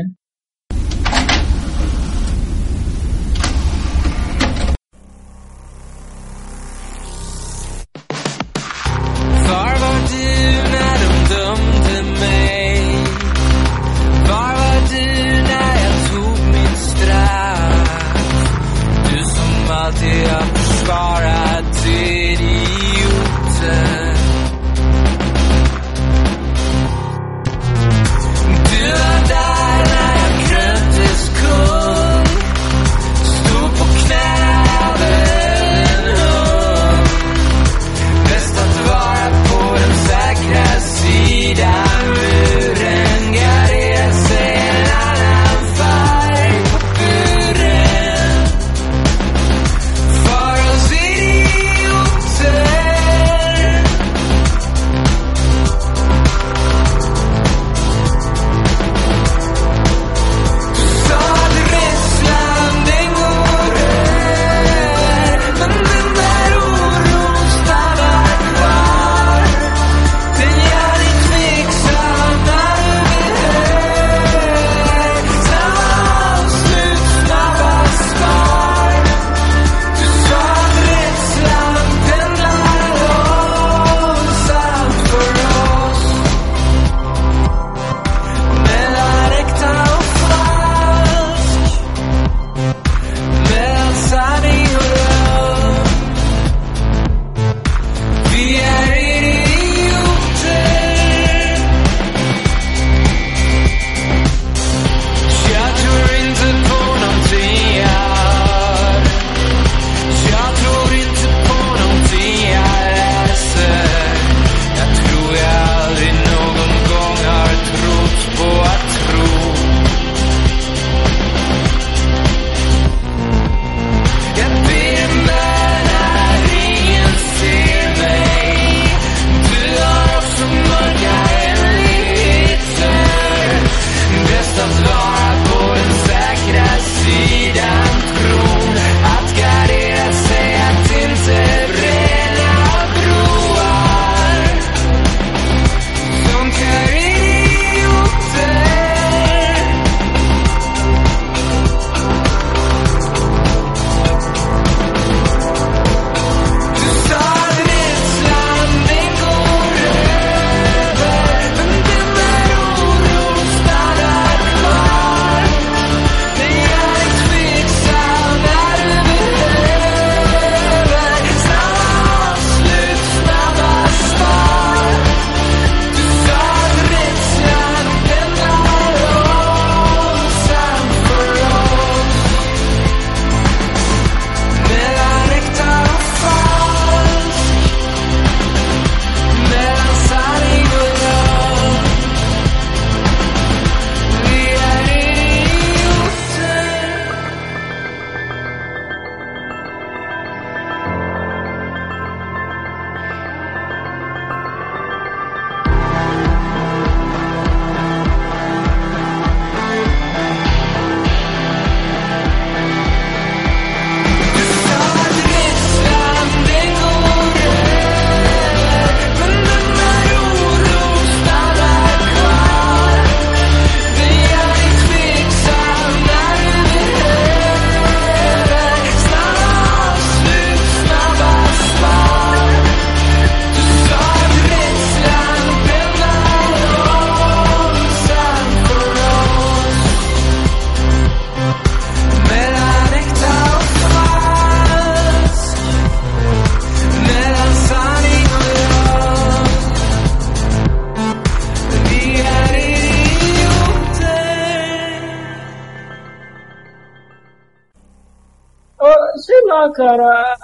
Cara,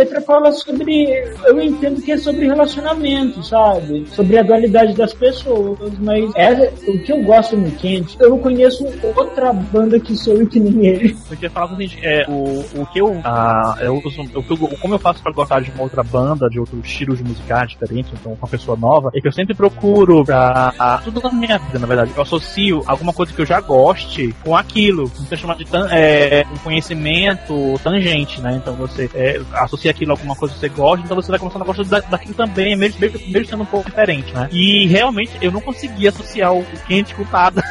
letra fala sobre. Eu entendo que é sobre relacionamento, sabe? Sobre a dualidade das pessoas, mas é, o que eu gosto no Kent, eu não conheço outra banda que sou eu que nem ele. Eu queria falar com seguinte, é, o, o que eu, ah, eu, que eu- como eu faço pra gostar de uma outra banda, de outros estilos musicais diferentes, então uma pessoa nova, é que eu sempre procuro pra, ah, tudo na minha vida, na verdade, eu associo alguma coisa que eu já goste com aquilo, que você chama de tan, é, um conhecimento tangente, né? Então você é, associa aquilo alguma coisa que você gosta, então você vai começando a gostar da, daquilo também, mesmo, mesmo, mesmo sendo um pouco diferente, né? E realmente eu não consegui associar o quente com nada.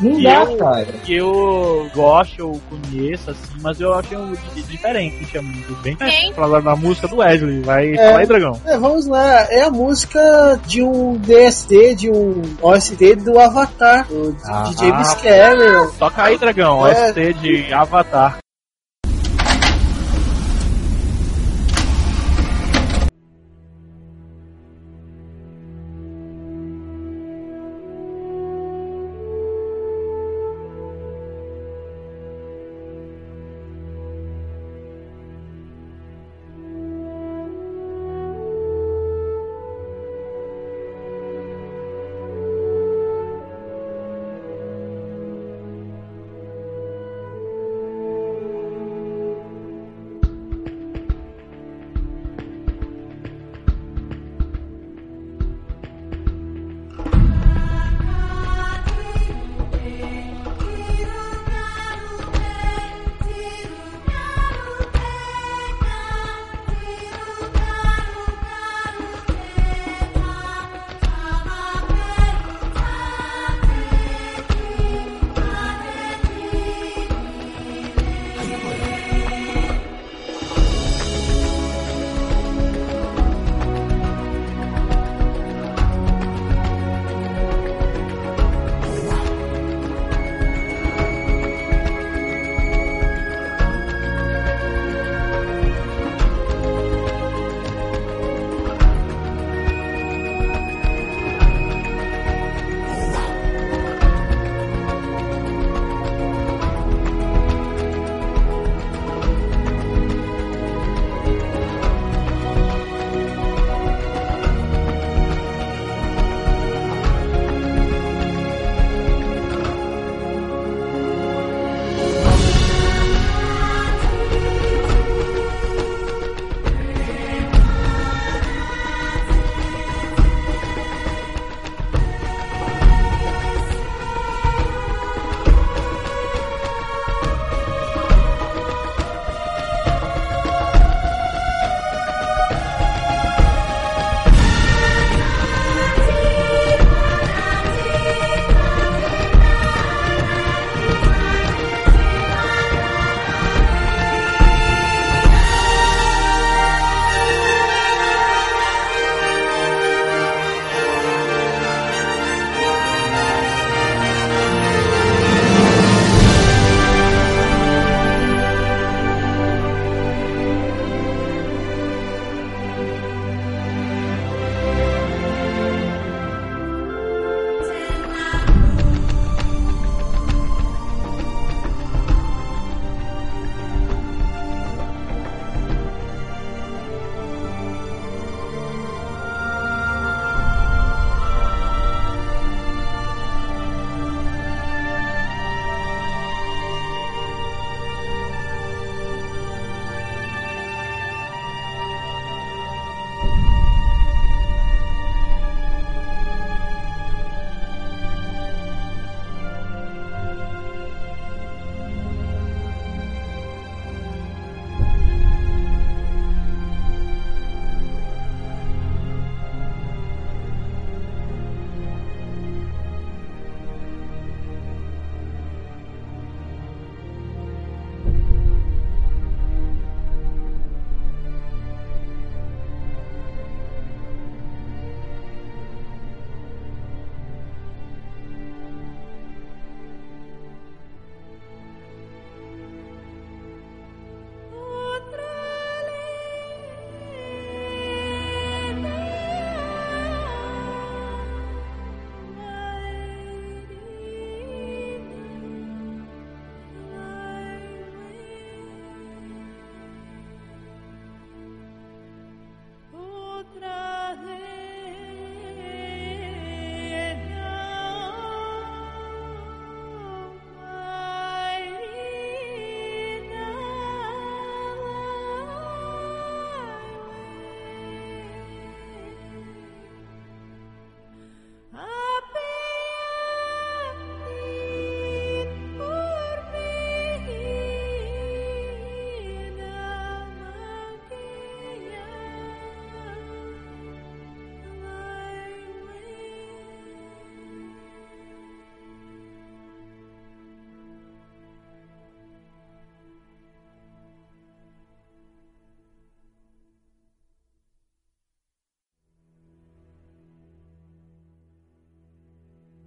Não dá, eu, cara. que eu gosto, eu conheço, assim, mas eu achei di- diferente, que é muito bem Quem? falar na música do Wesley. Vai É. falar aí, Dragão. É, vamos lá. É a música de um DST, de um OST do Avatar, o Ah. de James Cameron. Toca aí, Dragão, É. OST de Avatar.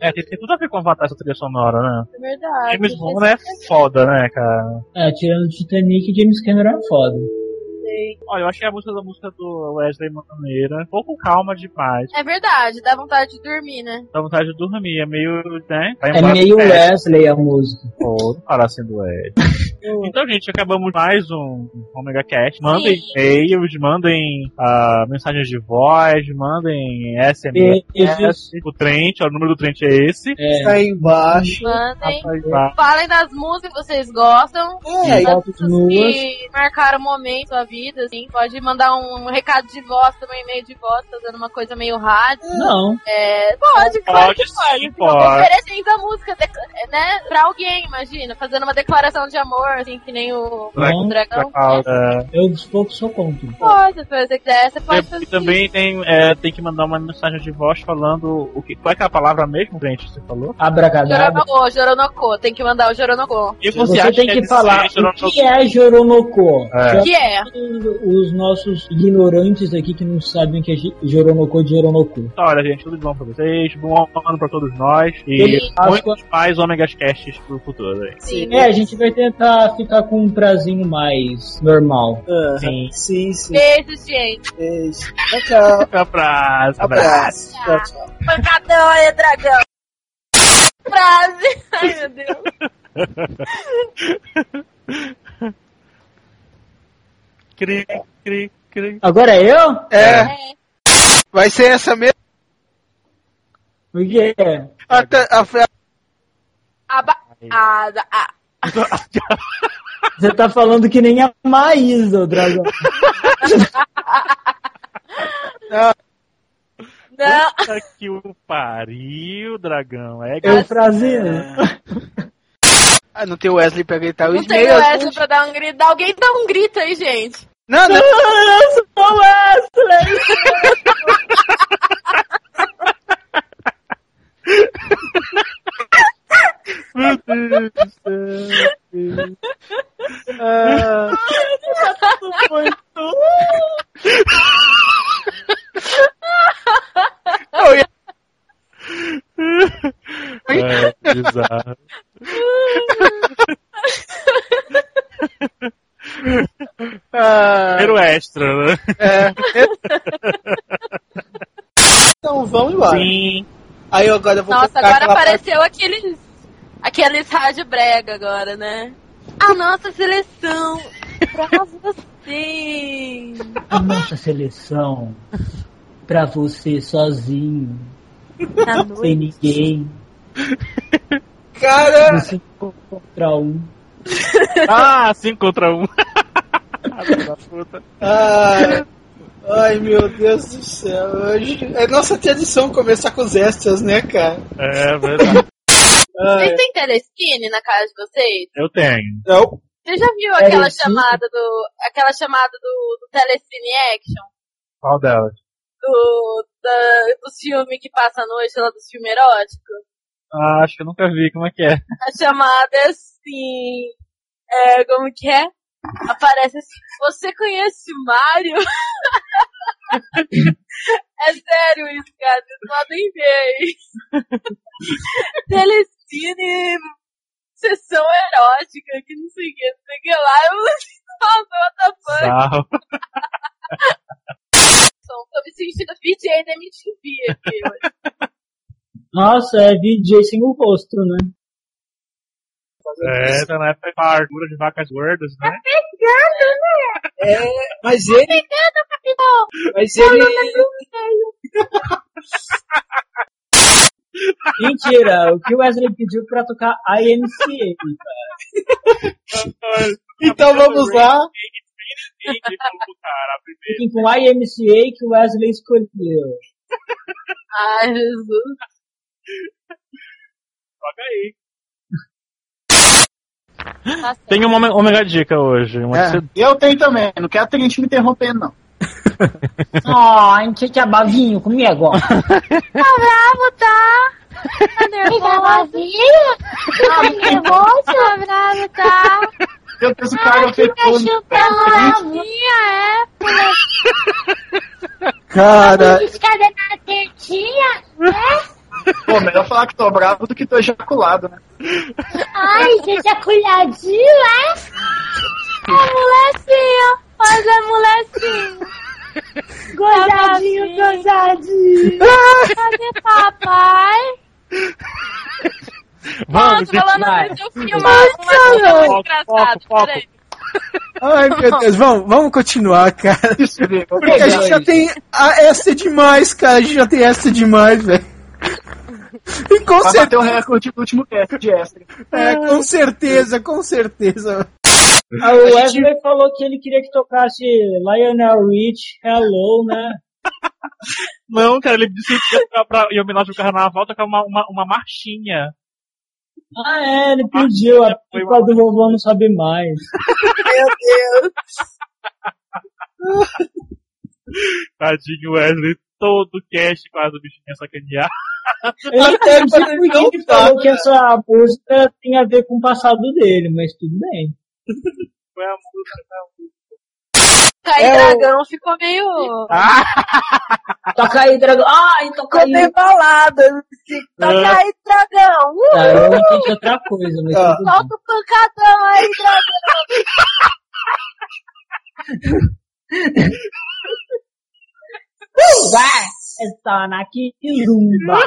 É, tem, tem tudo a ver com Avatar essa trilha sonora, né? É verdade. James Bond é foda, né, cara? É, tirando Titanic, James Cameron é foda. Olha, eu achei a música da música do Wesley maneira, um pouco calma demais. É verdade, dá vontade de dormir, né? Dá vontade de dormir, é meio, né? vai É meio. Wesley a música. Pô, não fala assim do Wesley. Então, gente, acabamos mais um Omega Cast. Mandem e-mails, mandem ah, mensagens de voz, mandem SMS. Beijos. O Trent, ó, o número do Trent é esse. Está aí embaixo. Mandem. Vai. Falem das músicas que vocês gostam. É, das músicas que marcaram o momento da vida, assim. Pode mandar um recado de voz também, e-mail de voz, fazendo uma coisa meio rádio. Não. É, pode, claro Pode que pode. sim, pode. Oferecendo a música, né, pra alguém, imagina, fazendo uma declaração de amor, assim, que nem o, Não. o dragão. Ah, Eu dos poucos sou contra. Pode, se você quiser, você pode E fazer. também tem, é, tem que mandar uma mensagem de voz falando o que, qual é que é a palavra mesmo, Trent, você falou? Abracadabra. Joronocô, Joronocô, tem que mandar o Joronocô. E Você acha tem é que de falar o que é Joronocô. É. O que é? Os nossos ignorantes aqui que não sabem o que é Joronocô de. Então, olha, gente, tudo de bom pra vocês, bom ano pra todos nós e muitos mais Omegas Casts pro futuro aí. Sim. É, a gente vai tentar ficar com um prazinho mais normal. Ah, Sim. sim, sim. Beijo, gente. Beijo. Tchau, tchau. Abraço, Abraço. Tchau, tchau. Pancadão aí, dragão. Frase. Ai, meu Deus. Cri, cri, cri. Agora é eu? É, É. vai ser essa mesmo. O que é? Até a fra- Aba... A... A... Você tá falando que nem a Maísa, o dragão. Não. Puta que o pariu, dragão. É É o frasinho. Ah, não tem o Wesley pra gritar o Não tem o Wesley pra dar um grito. Alguém dá um grito aí, gente. Não, não. Eu sou Wesley! Meu Deus do céu. Ah, eu ia- É, bizarro. ah, Primeiro extra, né? é. Então vamos embora. Sim. Aí eu agora eu vou Nossa, agora apareceu aqueles. Aqueles rádio brega agora, né? A nossa seleção. Pra você. A nossa seleção. Pra você sozinho. Sem ninguém. parte. Cara, Você contra um. Ah, 5 contra 1. Um. Ai, ai meu Deus do céu. Hoje é nossa tradição começar com os extras, né, cara? É verdade. Ai, Vocês têm telesquine na casa de vocês? Eu tenho. não. Você já viu aquela Telecine? chamada do. aquela chamada do, do Telecine Action? Qual delas? Do, da, dos filmes que passa à noite lá dos filmes eróticos? Ah, acho que eu nunca vi. Como é que é? A chamada é assim. É, como que é? Aparece assim, você conhece o Mario? é sério isso, cara, vocês podem ver. Telecine, sessão erótica, que não sei o que, não sei o que lá. Eu nossa, what the fuck? Tô me sentindo VJ da MTV aqui hoje. Nossa, é VJ sem o rosto, né? É, tá na época da fartura de vacas gordas, né? É, mas ele. Mas ele. Mentira, o que o Wesley pediu pra tocar IMCA. Então vamos lá. cara. Fiquem com IMCA que o Wesley escolheu. Ai, Jesus. Toca aí. Tá. Tem uma Omega Dica hoje. Uma É, de- eu tenho também, não quero ter gente me interrompendo, não. Ai, que bavinho comigo. Tá bravo, tá? Tá nervoso? Tá nervoso? Tá bravo, tá? Meu Deus, o cara fez chupando é? Cara, Escada na tetinha, né? Pô, melhor falar que tô bravo do que tô ejaculado, né? Ai, que ejaculadinho, é? Ô, molequinho! Olha, molequinho! Gozadinho, gozadinho. Cadê papai? Vamos, Nossa, falando uma coisa muito engraçada. foco, Peraí. Ai, meu Deus, vamos, vamos continuar, cara. Porque a gente já tem a essa demais, cara. A gente já tem essa demais, velho. E com Vai certeza. o recorde do último cast de extra. É, com certeza, com certeza. Ah, o Wesley falou que ele queria que tocasse Lionel Rich, Hello, né? Não, cara, ele disse que ia tocar pra, em homenagem ao carnaval, tocar uma, uma, uma marchinha. Ah, é, ele pediu, a pipa do vovô não sabe mais. Meu Deus. Tadinho Wesley, todo cast quase o bichinho sacanear. Ele até não sei por que ele falou que essa música tem a ver com o passado dele, mas tudo bem. Foi a música da Caí É o- Dragão ficou meio. Toca aí, dragão. Ai, toca aí. meio balada. Toca Ah. aí, Dragão. Uh! Ah, eu entendi outra coisa, mas Ah. tudo bem. Solta o pancadão aí, Dragão. Vai, está na quirumba.